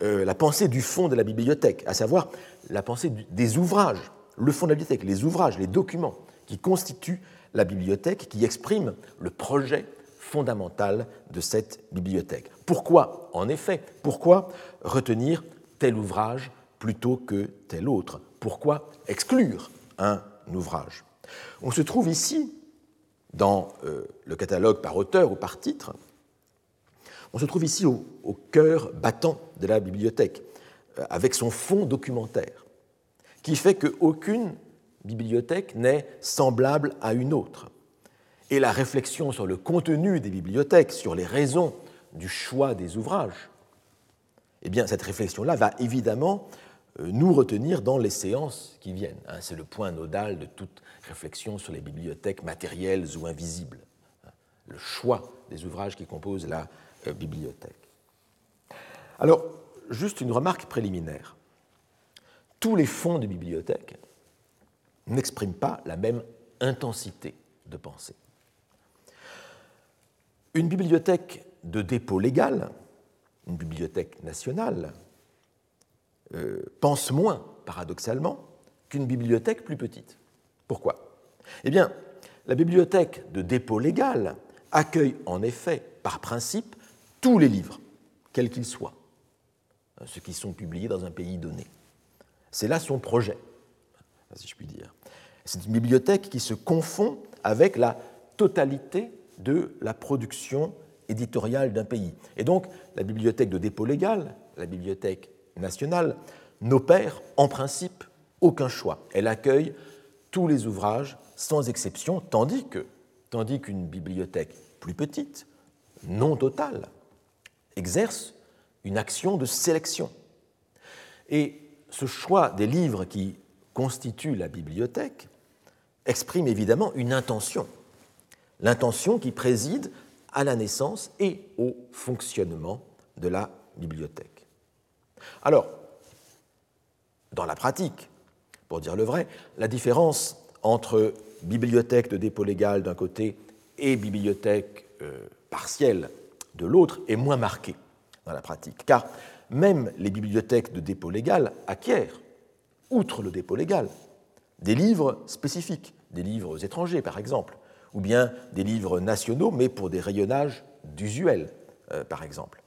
B: euh, la pensée du fond de la bibliothèque, à savoir la pensée des ouvrages, le fond de la bibliothèque, les ouvrages, les documents qui constituent la bibliothèque qui exprime le projet fondamentale de cette bibliothèque. Pourquoi, en effet, pourquoi retenir tel ouvrage plutôt que tel autre? Pourquoi exclure un ouvrage? On se trouve ici, dans euh, le catalogue par auteur ou par titre, on se trouve ici au, cœur battant de la bibliothèque, euh, avec son fond documentaire, qui fait qu'aucune bibliothèque n'est semblable à une autre. Et la réflexion sur le contenu des bibliothèques, sur les raisons du choix des ouvrages, eh bien, cette réflexion-là va évidemment nous retenir dans les séances qui viennent. Hein. C'est le point nodal de toute réflexion sur les bibliothèques matérielles ou invisibles, hein. le choix des ouvrages qui composent la euh, bibliothèque. Alors, juste une remarque préliminaire. Tous les fonds de bibliothèque n'expriment pas la même intensité de pensée. Une bibliothèque de dépôt légal, une bibliothèque nationale, euh, pense moins, paradoxalement, qu'une bibliothèque plus petite. Pourquoi? Eh bien, la bibliothèque de dépôt légal accueille en effet, par principe, tous les livres, quels qu'ils soient, hein, ceux qui sont publiés dans un pays donné. C'est là son projet, si je puis dire. C'est une bibliothèque qui se confond avec la totalité de la production éditoriale d'un pays. Et donc, la bibliothèque de dépôt légal, la bibliothèque nationale, n'opère en principe aucun choix. Elle accueille tous les ouvrages sans exception, tandis qu'une bibliothèque plus petite, non totale, exerce une action de sélection. Et ce choix des livres qui constituent la bibliothèque exprime évidemment une intention, l'intention qui préside à la naissance et au fonctionnement de la bibliothèque. Alors, dans la pratique, pour dire le vrai, la différence entre bibliothèque de dépôt légal d'un côté et bibliothèque euh, partielle de l'autre est moins marquée dans la pratique, car même les bibliothèques de dépôt légal acquièrent, outre le dépôt légal, des livres spécifiques, des livres étrangers par exemple, ou bien des livres nationaux, mais pour des rayonnages d'usuels, euh, par exemple.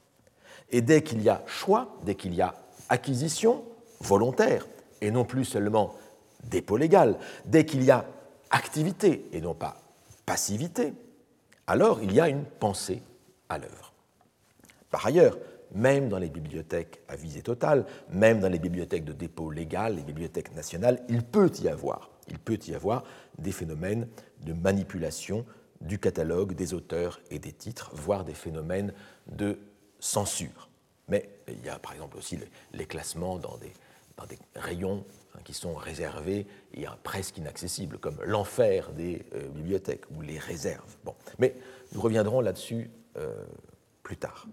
B: Et dès qu'il y a choix, dès qu'il y a acquisition volontaire, et non plus seulement dépôt légal, dès qu'il y a activité et non pas passivité, alors il y a une pensée à l'œuvre. Par ailleurs, même dans les bibliothèques à visée totale, même dans les bibliothèques de dépôt légal, les bibliothèques nationales, il peut y avoir, il peut y avoir des phénomènes de manipulation du catalogue, des auteurs et des titres, voire des phénomènes de censure. Mais il y a par exemple aussi les classements dans des, rayons hein, qui sont réservés et presque inaccessibles, comme l'enfer des euh, bibliothèques ou les réserves. Bon. Mais nous reviendrons là-dessus euh, plus tard.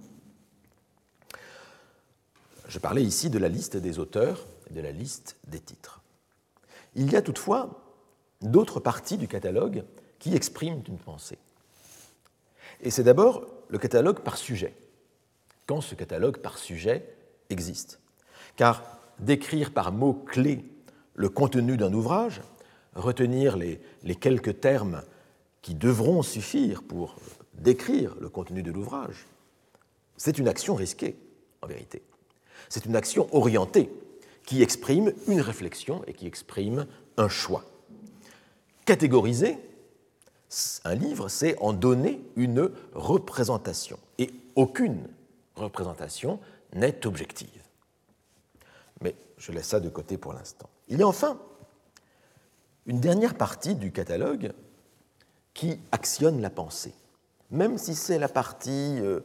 B: Je parlais ici de la liste des auteurs et de la liste des titres. Il y a toutefois d'autres parties du catalogue qui expriment une pensée. Et c'est d'abord le catalogue par sujet, quand ce catalogue par sujet existe. Car décrire par mots-clés le contenu d'un ouvrage, retenir les, les, quelques termes qui devront suffire pour décrire le contenu de l'ouvrage, c'est une action risquée, en vérité. C'est une action orientée qui exprime une réflexion et qui exprime un choix. Catégoriser un livre, c'est en donner une représentation. Et aucune représentation n'est objective. Mais je laisse ça de côté pour l'instant. Il y a enfin une dernière partie du catalogue qui actionne la pensée, même si c'est la partie euh,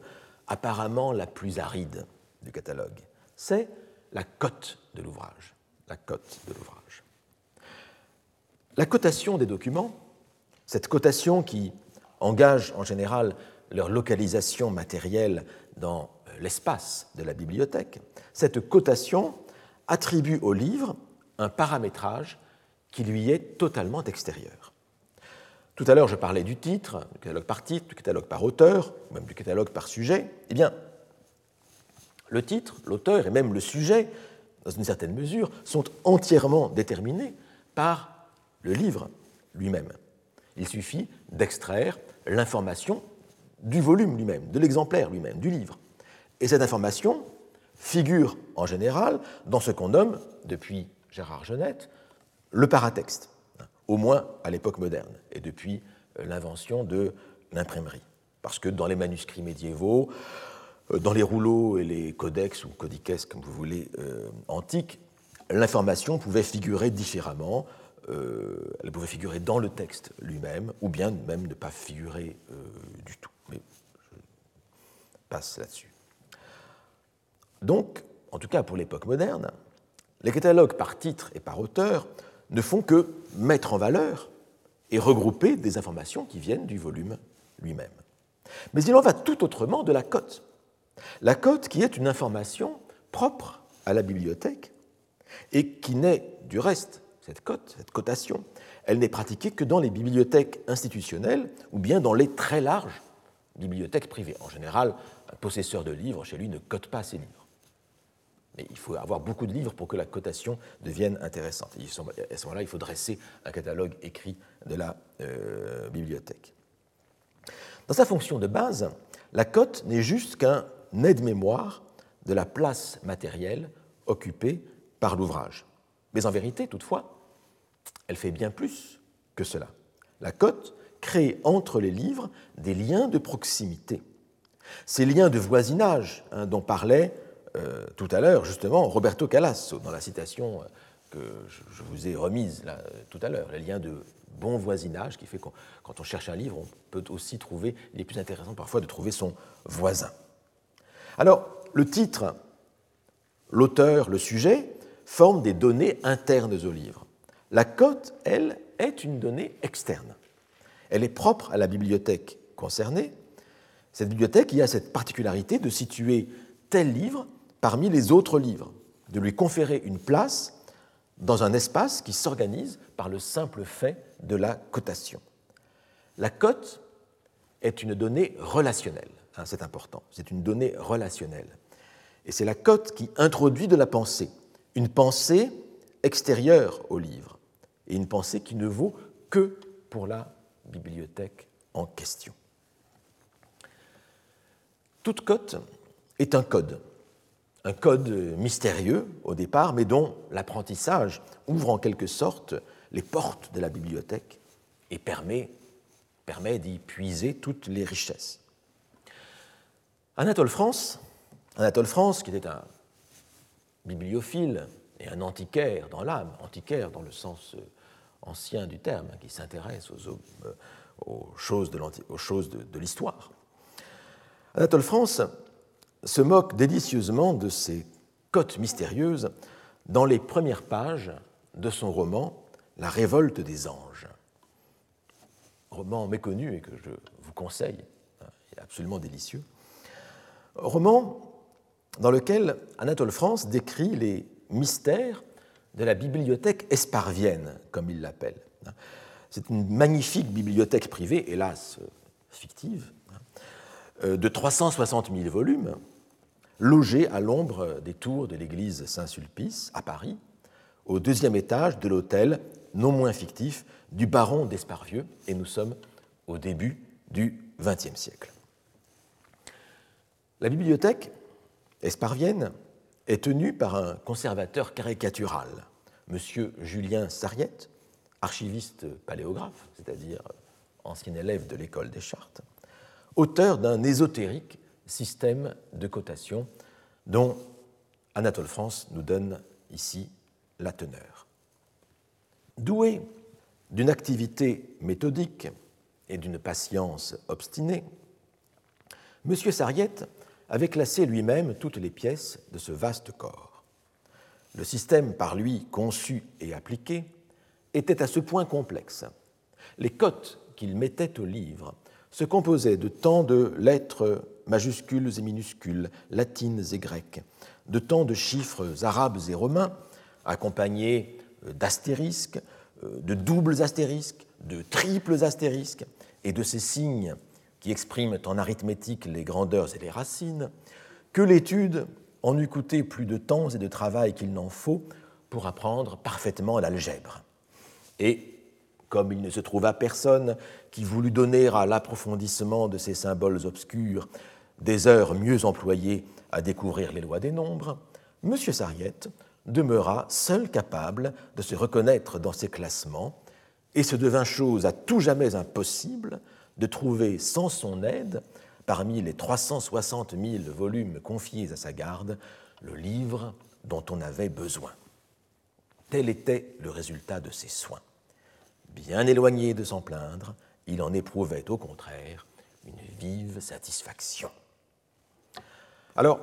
B: apparemment la plus aride du catalogue. C'est la cote de l'ouvrage. La cote de l'ouvrage. La cotation des documents, cette cotation qui engage en général leur localisation matérielle dans l'espace de la bibliothèque, cette cotation attribue au livre un paramétrage qui lui est totalement extérieur. Tout à l'heure, je parlais du titre, du catalogue par titre, du catalogue par auteur, même du catalogue par sujet. Eh bien, le titre, l'auteur et même le sujet, dans une certaine mesure, sont entièrement déterminés par le livre lui-même. Il suffit d'extraire l'information du volume lui-même, de l'exemplaire lui-même, du livre. Et cette information figure en général dans ce qu'on nomme, depuis Gérard Genette, le paratexte, au moins à l'époque moderne, et depuis euh, l'invention de l'imprimerie. Parce que dans les manuscrits médiévaux, euh, dans les rouleaux et les codex ou codices, comme vous voulez, euh, antiques, l'information pouvait figurer différemment. elle pouvait figurer dans le texte lui-même, ou bien même ne pas figurer du tout. Mais je passe là-dessus. Donc, en tout cas pour l'époque moderne, les catalogues par titre et par auteur ne font que mettre en valeur et regrouper des informations qui viennent du volume lui-même. Mais il en va tout autrement de la cote. La cote qui est une information propre à la bibliothèque et qui n'est du reste, cette cote, cette cotation, elle n'est pratiquée que dans les bibliothèques institutionnelles ou bien dans les très larges bibliothèques privées. En général, un possesseur de livres chez lui ne cote pas ses livres il faut avoir beaucoup de livres pour que la cotation devienne intéressante. à ce moment-là, il faut dresser un catalogue écrit de la euh, bibliothèque. Dans sa fonction de base, la cote n'est juste qu'un aide-mémoire de la place matérielle occupée par l'ouvrage. Mais en vérité, toutefois, elle fait bien plus que cela. La cote crée entre les livres des liens de proximité. Ces liens de voisinage hein, dont parlait euh, tout à l'heure, justement, Roberto Calasso, dans la citation euh, que je vous ai remise là, tout à l'heure, les liens de bon voisinage, qui fait que quand on cherche un livre, on peut aussi trouver, il est plus intéressant parfois de trouver son voisin. Alors, le titre, l'auteur, le sujet, forment des données internes au livre. La cote, elle, est une donnée externe. Elle est propre à la bibliothèque concernée. Cette bibliothèque qui a cette particularité de situer tel livre parmi les autres livres, de lui conférer une place dans un espace qui s'organise par le simple fait de la cotation. La cote est une donnée relationnelle, hein, c'est important, c'est une donnée relationnelle. Et c'est la cote qui introduit de la pensée, une pensée extérieure au livre, et une pensée qui ne vaut que pour la bibliothèque en question. Toute cote est un code, un code mystérieux au départ, mais dont l'apprentissage ouvre en quelque sorte les portes de la bibliothèque et permet, d'y puiser toutes les richesses. Anatole France, Anatole France, qui était un bibliophile et un antiquaire dans l'âme, antiquaire dans le sens ancien du terme, qui s'intéresse aux, choses de l'histoire. Anatole France se moque délicieusement de ces côtes mystérieuses dans les premières pages de son roman La révolte des anges. Roman méconnu et que je vous conseille, hein, absolument délicieux. Roman dans lequel Anatole France décrit les mystères de la bibliothèque esparvienne, comme il l'appelle. C'est une magnifique bibliothèque privée, hélas fictive, euh, de 360 000 volumes, logée à l'ombre des tours de l'église Saint-Sulpice, à Paris, au deuxième étage de l'hôtel, non moins fictif, du baron d'Esparvieux, et nous sommes au début du XXe siècle. La bibliothèque esparvienne est tenue par un conservateur caricatural, M. Julien Sariette, archiviste paléographe, c'est-à-dire ancien élève de l'école des Chartes, auteur d'un ésotérique système de cotation dont Anatole France nous donne ici la teneur. Doué d'une activité méthodique et d'une patience obstinée, M. Sariette avait classé lui-même toutes les pièces de ce vaste corps. Le système par lui conçu et appliqué était à ce point complexe. Les cotes qu'il mettait au livre se composait de tant de lettres majuscules et minuscules, latines et grecques, de tant de chiffres arabes et romains, accompagnés euh, d'astérisques, euh, de doubles astérisques, de triples astérisques, et de ces signes qui expriment en arithmétique les grandeurs et les racines, que l'étude en eût coûté plus de temps et de travail qu'il n'en faut pour apprendre parfaitement l'algèbre. Et comme il ne se trouva personne qui voulut donner à l'approfondissement de ces symboles obscurs des heures mieux employées à découvrir les lois des nombres, M. Sariette demeura seul capable de se reconnaître dans ces classements, et se devint chose à tout jamais impossible de trouver sans son aide, parmi les 360 000 volumes confiés à sa garde, le livre dont on avait besoin. Tel était le résultat de ses soins. Bien éloigné de s'en plaindre, il en éprouvait au contraire une vive satisfaction. Alors,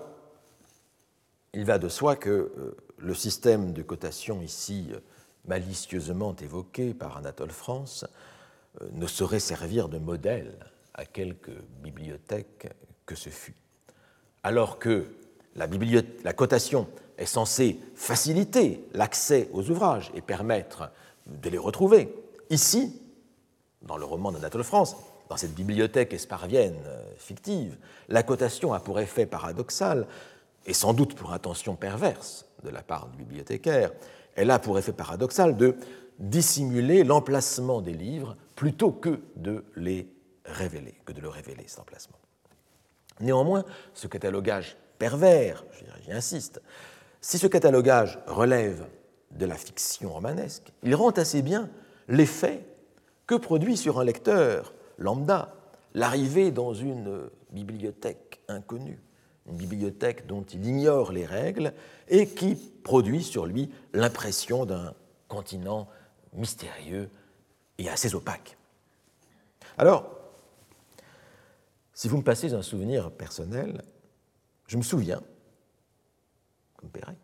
B: il va de soi que euh, le système de cotation ici euh, malicieusement évoqué par Anatole France euh, ne saurait servir de modèle à quelque bibliothèque que ce fût. Alors que la, la cotation est censée faciliter l'accès aux ouvrages et permettre de les retrouver, ici, dans le roman d'Anatole France, dans cette bibliothèque esparvienne euh, fictive, la cotation a pour effet paradoxal, et sans doute pour intention perverse de la part du bibliothécaire, elle a pour effet paradoxal de dissimuler l'emplacement des livres plutôt que de les révéler, que de le révéler, cet emplacement. Néanmoins, ce catalogage pervers, j'y insiste, si ce catalogage relève de la fiction romanesque, il rend assez bien l'effet que produit sur un lecteur lambda l'arrivée dans une bibliothèque inconnue, une bibliothèque dont il ignore les règles et qui produit sur lui l'impression d'un continent mystérieux et assez opaque. Alors, si vous me passez un souvenir personnel, je me souviens, comme Pérec,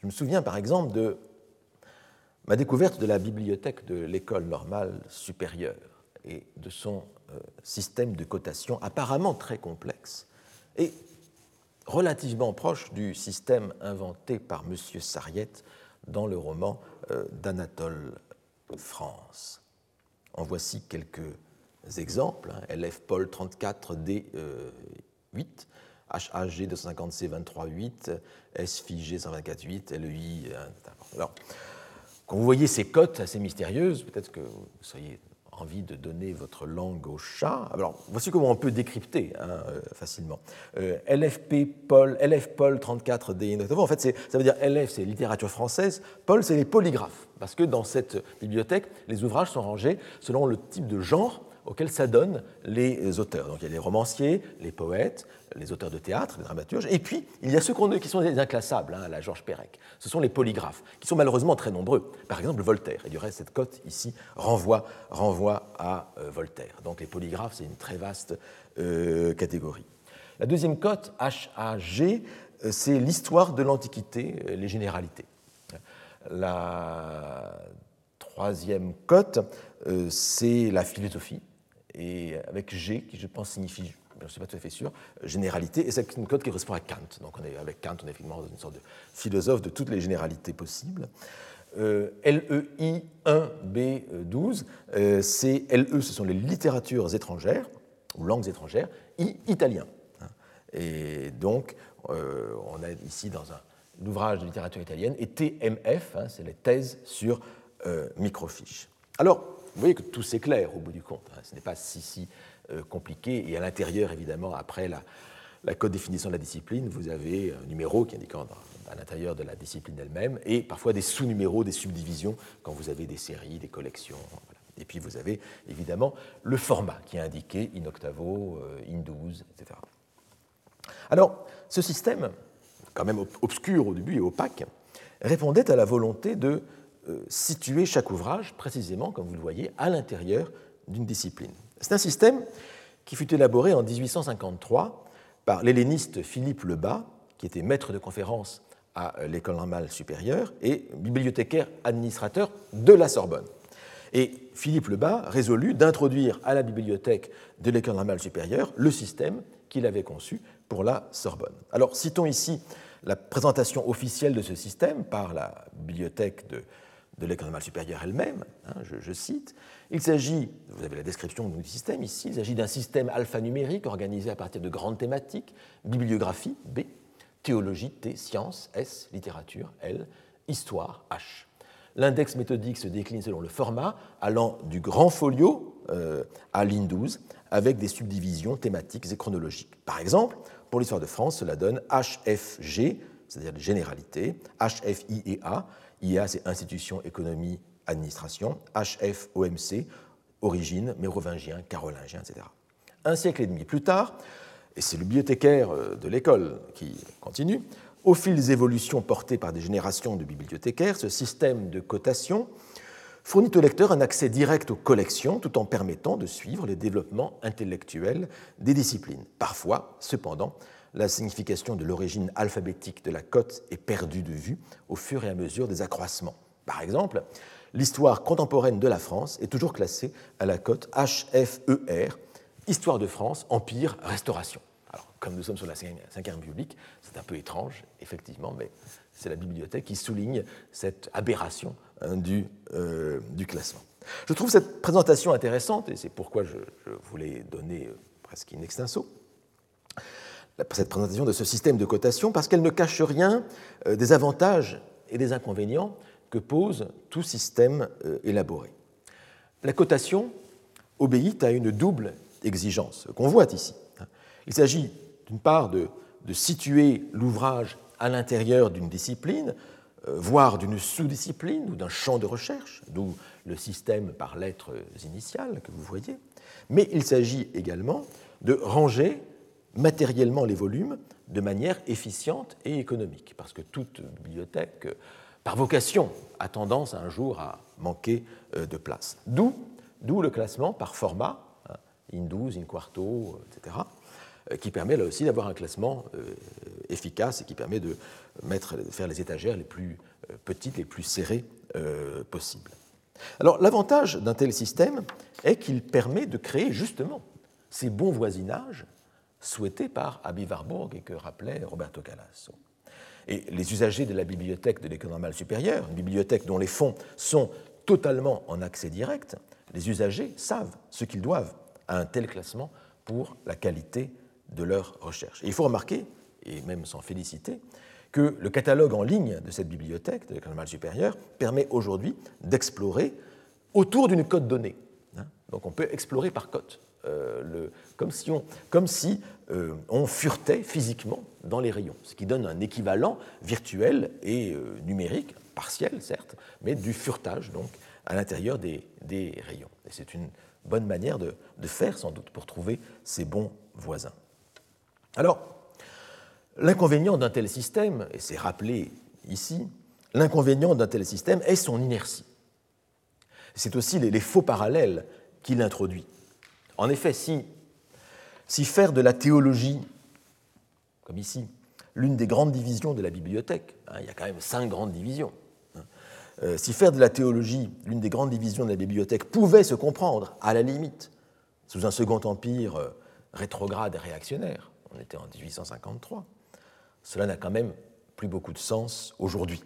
B: je me souviens par exemple de ma découverte de la bibliothèque de l'école normale supérieure et de son euh, système de cotation apparemment très complexe et relativement proche du système inventé par M. Sariette dans le roman euh, d'Anatole France. En voici quelques exemples. Hein. LF Paul 34D8, HAG 250C 23.8, SFIG 124.8, LEI. Alors, quand vous voyez ces cotes assez mystérieuses, peut-être que vous seriez envie de donner votre langue au chat. Alors, voici comment on peut décrypter hein, euh, facilement. Euh, LFP Paul, LF Paul 34 D. En fait, ça veut dire LF, c'est littérature française, Paul, c'est les polygraphes, parce que dans cette bibliothèque, les ouvrages sont rangés selon le type de genre auxquels s'adonnent les auteurs. Donc il y a les romanciers, les poètes, les auteurs de théâtre, les dramaturges, et puis il y a ceux qui sont des inclassables, hein, la Georges Perec. Ce sont les polygraphes, qui sont malheureusement très nombreux. Par exemple, Voltaire. Et du reste, cette cote ici renvoie, renvoie à euh, Voltaire. Donc les polygraphes, c'est une très vaste euh, catégorie. La deuxième cote, HAG, euh, c'est l'histoire de l'Antiquité, les généralités. La troisième cote, c'est la philosophie, et avec G, qui je pense signifie, je ne suis pas tout à fait sûr, généralité, et c'est une code qui correspond à Kant. Donc on est, avec Kant, on est effectivement une sorte de philosophe de toutes les généralités possibles. Euh, LEI 1B12, euh, c'est LE, ce sont les littératures étrangères, ou langues étrangères, I, italien. Et donc, euh, on est ici dans un, ouvrage de littérature italienne, et TMF, hein, c'est les thèses sur microfiches. Alors, vous voyez que tout s'éclaire au bout du compte. Hein. Ce n'est pas si, si euh, compliqué. Et à l'intérieur, évidemment, après la, la code définition de la discipline, vous avez un numéro qui indique à l'intérieur de la discipline elle-même, et parfois des sous-numéros, des subdivisions, quand vous avez des séries, des collections. Et puis vous avez évidemment le format qui est indiqué in octavo, euh, in 12, etc. Alors, ce système, quand même obscur au début et opaque, répondait à la volonté de situer chaque ouvrage précisément, comme vous le voyez, à l'intérieur d'une discipline. C'est un système qui fut élaboré en 1853 par l'helléniste Philippe Lebas, qui était maître de conférence à euh, l'École normale supérieure et bibliothécaire administrateur de la Sorbonne. Et Philippe Lebas résolut d'introduire à la bibliothèque de l'École normale supérieure le système qu'il avait conçu pour la Sorbonne. Alors citons ici la présentation officielle de ce système par la bibliothèque de de l'école normale supérieure elle-même, hein, je, cite, il s'agit, vous avez la description du système ici, il s'agit d'un système alphanumérique organisé à partir de grandes thématiques, bibliographie, B, théologie, T, science, S, littérature, L, histoire, H. l'index méthodique se décline selon le format, allant du grand folio euh, à l'IN12, avec des subdivisions thématiques et chronologiques. Par exemple, pour l'histoire de France, cela donne HFG, c'est-à-dire les généralités, HFIEA, IA c'est Institution, Économie, Administration, HFOMC, Origine, mérovingien, carolingien, etc. Un siècle et demi plus tard, et c'est le bibliothécaire euh, de l'école qui continue, au fil des évolutions portées par des générations de bibliothécaires, ce système de cotation fournit au lecteur un accès direct aux collections tout en permettant de suivre les développements intellectuels des disciplines. Parfois, cependant, la signification de l'origine alphabétique de la cote est perdue de vue au fur et à mesure des accroissements. Par exemple, l'histoire contemporaine de la France est toujours classée à la cote HFER, Histoire de France, Empire, Restauration. Alors, comme nous sommes sur la Ve République, c'est un peu étrange, effectivement, mais c'est la bibliothèque qui souligne cette aberration hein, du, euh, du, classement. Je trouve cette présentation intéressante, et c'est pourquoi je, je voulais donner euh, presque in extenso cette présentation de ce système de cotation, parce qu'elle ne cache rien euh, des avantages et des inconvénients que pose tout système élaboré. La cotation obéit à une double exigence qu'on voit ici. Il s'agit d'une part de, de situer l'ouvrage à l'intérieur d'une discipline, euh, voire d'une sous-discipline ou d'un champ de recherche, d'où le système par lettres initiales que vous voyez, mais il s'agit également de ranger matériellement les volumes de manière efficiente et économique, parce que toute bibliothèque, par vocation, a tendance un jour à manquer euh, de place. D'où le classement par format, hein, in 12, in quarto, etc., euh, qui permet là aussi d'avoir un classement euh, efficace et qui permet de, mettre, faire les étagères les plus euh, petites, les plus serrées possibles. Alors l'avantage d'un tel système est qu'il permet de créer justement ces bons voisinages souhaités par Abi Warburg et que rappelait Roberto Calasso. Et les usagers de la bibliothèque de l'École normale supérieure, une bibliothèque dont les fonds sont totalement en accès direct, les usagers savent ce qu'ils doivent à un tel classement pour la qualité de leur recherche. Et il faut remarquer, et même s'en féliciter, que le catalogue en ligne de cette bibliothèque de l'école normale supérieure permet aujourd'hui d'explorer autour d'une cote donnée. Hein. Donc on peut explorer par cote, euh, comme si, on, comme euh, furetait physiquement dans les rayons, ce qui donne un équivalent virtuel et euh, numérique, partiel certes, mais du furetage donc à l'intérieur des, rayons. Et c'est une bonne manière de faire sans doute pour trouver ces bons voisins. Alors, l'inconvénient d'un tel système, et c'est rappelé ici, l'inconvénient d'un tel système est son inertie. C'est aussi les, faux parallèles qu'il introduit. En effet, si, faire de la théologie, comme ici, l'une des grandes divisions de la bibliothèque, hein, il y a quand même cinq grandes divisions, hein, euh, si faire de la théologie l'une des grandes divisions de la bibliothèque pouvait se comprendre, à la limite, sous un second empire euh, rétrograde et réactionnaire, on était en 1853, cela n'a quand même plus beaucoup de sens aujourd'hui.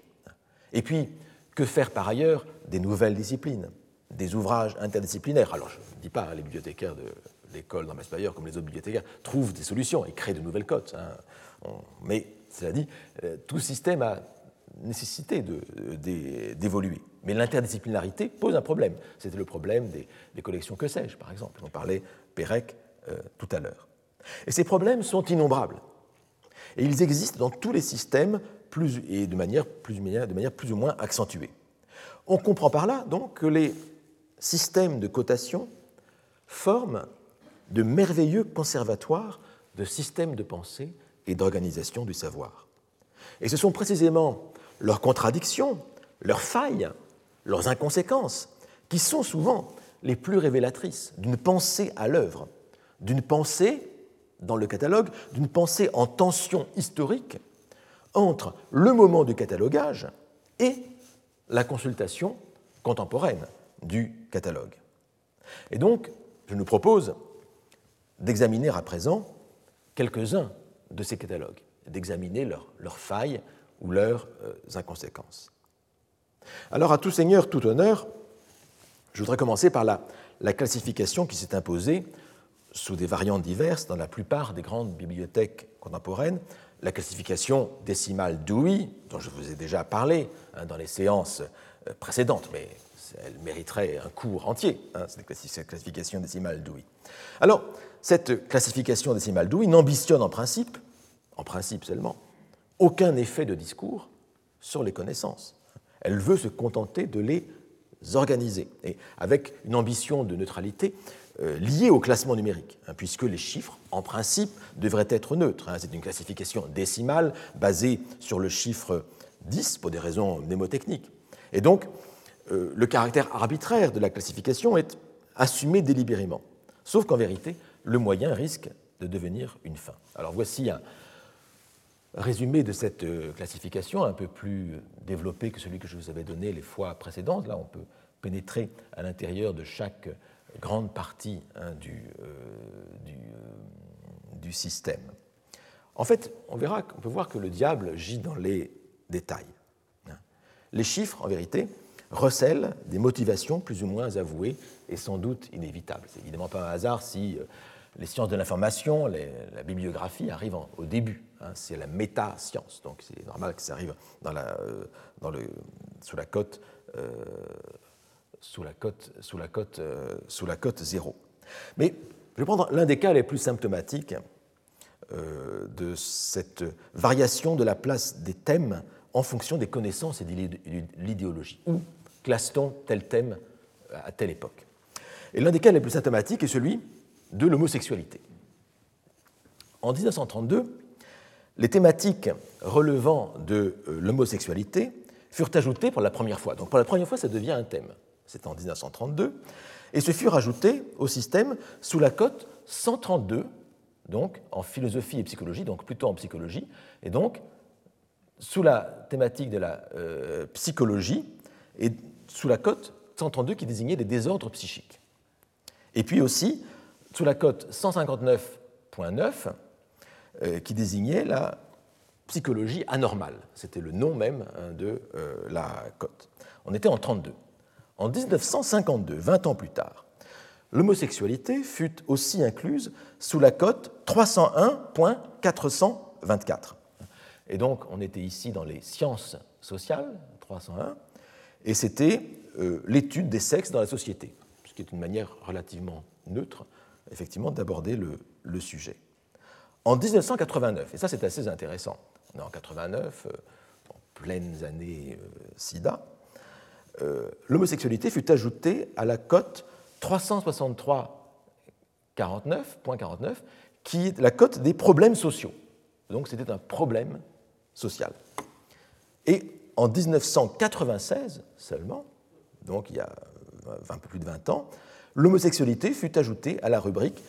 B: Et puis, que faire par ailleurs des nouvelles disciplines, des ouvrages interdisciplinaires Alors, je ne dis pas, hein, les bibliothécaires de l'école dans Maspire, comme les autres bibliothécaires, trouvent des solutions et créent de nouvelles cotes. Hein. Mais, cela dit, euh, tout système a nécessité d'évoluer. Mais l'interdisciplinarité pose un problème. C'était le problème des, collections que sais-je, par exemple. On parlait Pérec euh, tout à l'heure. Et ces problèmes sont innombrables. Et ils existent dans tous les systèmes et de manière plus ou moins accentuée. On comprend par là donc que les systèmes de cotation forment de merveilleux conservatoires de systèmes de pensée et d'organisation du savoir. Et ce sont précisément leurs contradictions, leurs failles, leurs inconséquences, qui sont souvent les plus révélatrices d'une pensée à l'œuvre, d'une pensée dans le catalogue d'une pensée en tension historique entre le moment du catalogage et la consultation contemporaine du catalogue. Et donc, je nous propose d'examiner à présent quelques-uns de ces catalogues, d'examiner leurs, failles ou leurs euh, inconséquences. Alors, à tout seigneur, tout honneur, je voudrais commencer par la, la classification qui s'est imposée sous des variantes diverses dans la plupart des grandes bibliothèques contemporaines. La classification décimale Dewey, dont je vous ai déjà parlé hein, dans les séances précédente, mais elle mériterait un cours entier, hein, cette classification décimale Dewey. Alors, cette classification décimale Dewey n'ambitionne en principe, en principe seulement, aucun effet de discours sur les connaissances. Elle veut se contenter de les organiser, et avec une ambition de neutralité euh, liée au classement numérique, hein, puisque les chiffres, en principe, devraient être neutres. Hein. C'est une classification décimale basée sur le chiffre 10 pour des raisons mnémotechniques. Et donc, euh, le caractère arbitraire de la classification est assumé délibérément. Sauf qu'en vérité, le moyen risque de devenir une fin. Alors voici un résumé de cette euh, classification, un peu plus développé que celui que je vous avais donné les fois précédentes. Là, on peut pénétrer à l'intérieur de chaque grande partie hein, du, euh, du, système. En fait, on verra, on peut voir que le diable gît dans les détails. Hein. Les chiffres, en vérité, recèlent des motivations plus ou moins avouées et sans doute inévitables. C'est évidemment pas un hasard si euh, les sciences de l'information, la bibliographie arrivent au début. Hein, c'est la méta-science, donc c'est normal que ça arrive la, euh, sous la cote. Euh, zéro. Mais je vais prendre l'un des cas les plus symptomatiques de cette variation de la place des thèmes en fonction des connaissances et de l'idéologie. Classe-t-on tel thème à telle époque Et l'un des cas les plus symptomatiques est celui de l'homosexualité. En 1932, les thématiques relevant de euh, l'homosexualité furent ajoutées pour la première fois. Donc pour la première fois, ça devient un thème. C'est en 1932. Et se furent ajoutées au système sous la cote 132, donc en philosophie et psychologie, donc plutôt en psychologie. Et donc, sous la thématique de la euh, psychologie, et sous la cote 132 qui désignait les désordres psychiques. Et puis aussi sous la cote 159.9 euh, qui désignait la psychologie anormale. C'était le nom même hein, de euh, la cote. On était en 32. En 1952, 20 ans plus tard, l'homosexualité fut aussi incluse sous la cote 301.424. Et donc, on était ici dans les sciences sociales, 301, et c'était euh, l'étude des sexes dans la société, ce qui est une manière relativement neutre, effectivement, d'aborder le, sujet. En 1989, et ça c'est assez intéressant, on est en 89, euh, en pleines années euh, SIDA, l'homosexualité fut ajoutée à la cote 363.49, qui est la cote des problèmes sociaux. Donc c'était un problème social. Et en 1996 seulement, donc il y a un peu plus de 20 ans, l'homosexualité fut ajoutée à la rubrique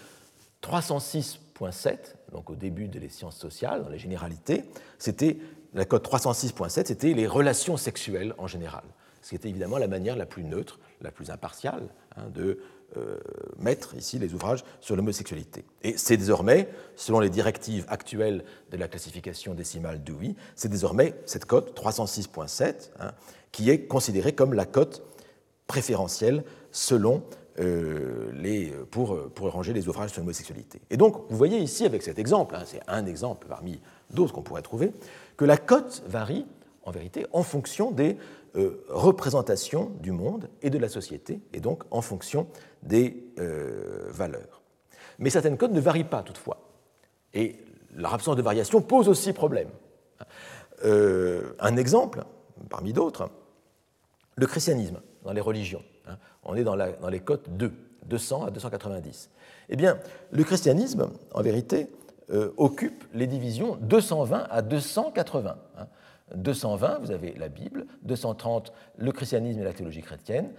B: 306.7, donc au début des sciences sociales, dans les généralités, c'était la code 306.7, c'était les relations sexuelles en général, ce qui était évidemment la manière la plus neutre, la plus impartiale hein, de euh, mettre ici les ouvrages sur l'homosexualité. Et c'est désormais, selon les directives actuelles de la classification décimale Dewey, c'est désormais cette cote 306.7 hein, qui est considérée comme la cote préférentielle selon euh, les, pour, pour ranger les ouvrages sur l'homosexualité. Et donc, vous voyez ici avec cet exemple, hein, c'est un exemple parmi d'autres qu'on pourrait trouver, que la cote varie en vérité en fonction des euh, représentations du monde et de la société, et donc en fonction des euh, valeurs. Mais certaines codes ne varient pas toutefois. Et leur absence de variation pose aussi problème. Euh, un exemple, parmi d'autres, le christianisme dans les religions. Hein. On est dans, les codes 2, 200 à 290. Eh bien, le christianisme, en vérité, euh, occupe les divisions 220 à 280. 220, vous avez la Bible, 230, le christianisme et la théologie chrétienne,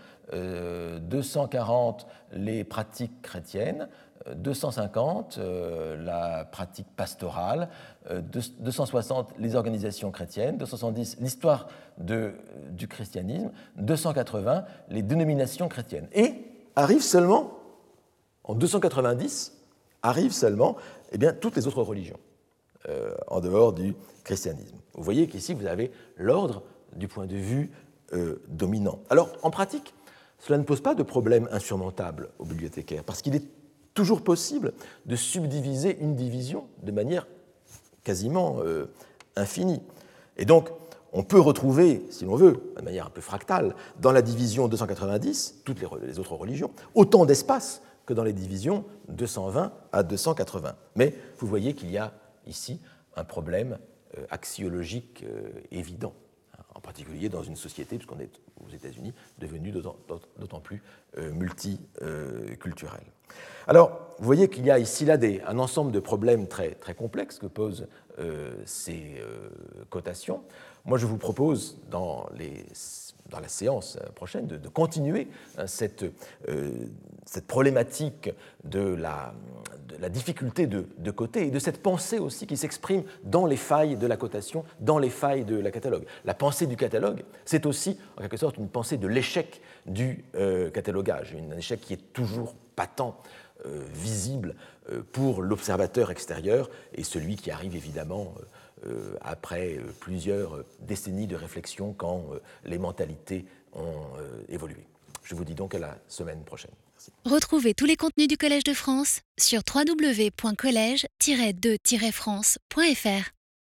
B: 240, euh, les pratiques chrétiennes, 250, euh, la pratique pastorale, 260, euh, les organisations chrétiennes, 270, l'histoire du christianisme, 280, les dénominations chrétiennes. Et arrive seulement, en 290, arrivent seulement eh bien, toutes les autres religions, en dehors du christianisme. Vous voyez qu'ici, vous avez l'ordre du point de vue euh, dominant. Alors, en pratique, cela ne pose pas de problème insurmontable aux bibliothécaires, parce qu'il est toujours possible de subdiviser une division de manière quasiment euh, infinie. Et donc, on peut retrouver, si l'on veut, de manière un peu fractale, dans la division 290, toutes les, autres religions, autant d'espace que dans les divisions 220 à 280. Mais vous voyez qu'il y a ici un problème euh, axiologique euh, évident, hein, en particulier dans une société, puisqu'on est aux États-Unis, devenue d'autant plus euh, multiculturelle. Alors, vous voyez qu'il y a ici là des, un ensemble de problèmes très, très complexes que posent ces cotations. Moi, je vous propose, dans, les, dans la séance prochaine, de, continuer hein, cette, cette problématique de la, difficulté de, de côté et de cette pensée aussi qui s'exprime dans les failles de la cotation, dans les failles de la catalogue. La pensée du catalogue, c'est aussi en quelque sorte une pensée de l'échec du euh, catalogage, un échec qui est toujours patent, euh, visible euh, pour l'observateur extérieur et celui qui arrive évidemment après plusieurs décennies de réflexion quand les mentalités ont évolué. Je vous dis donc à la semaine prochaine.
A: Retrouvez tous les contenus du Collège de France sur www.colège-2-france.fr.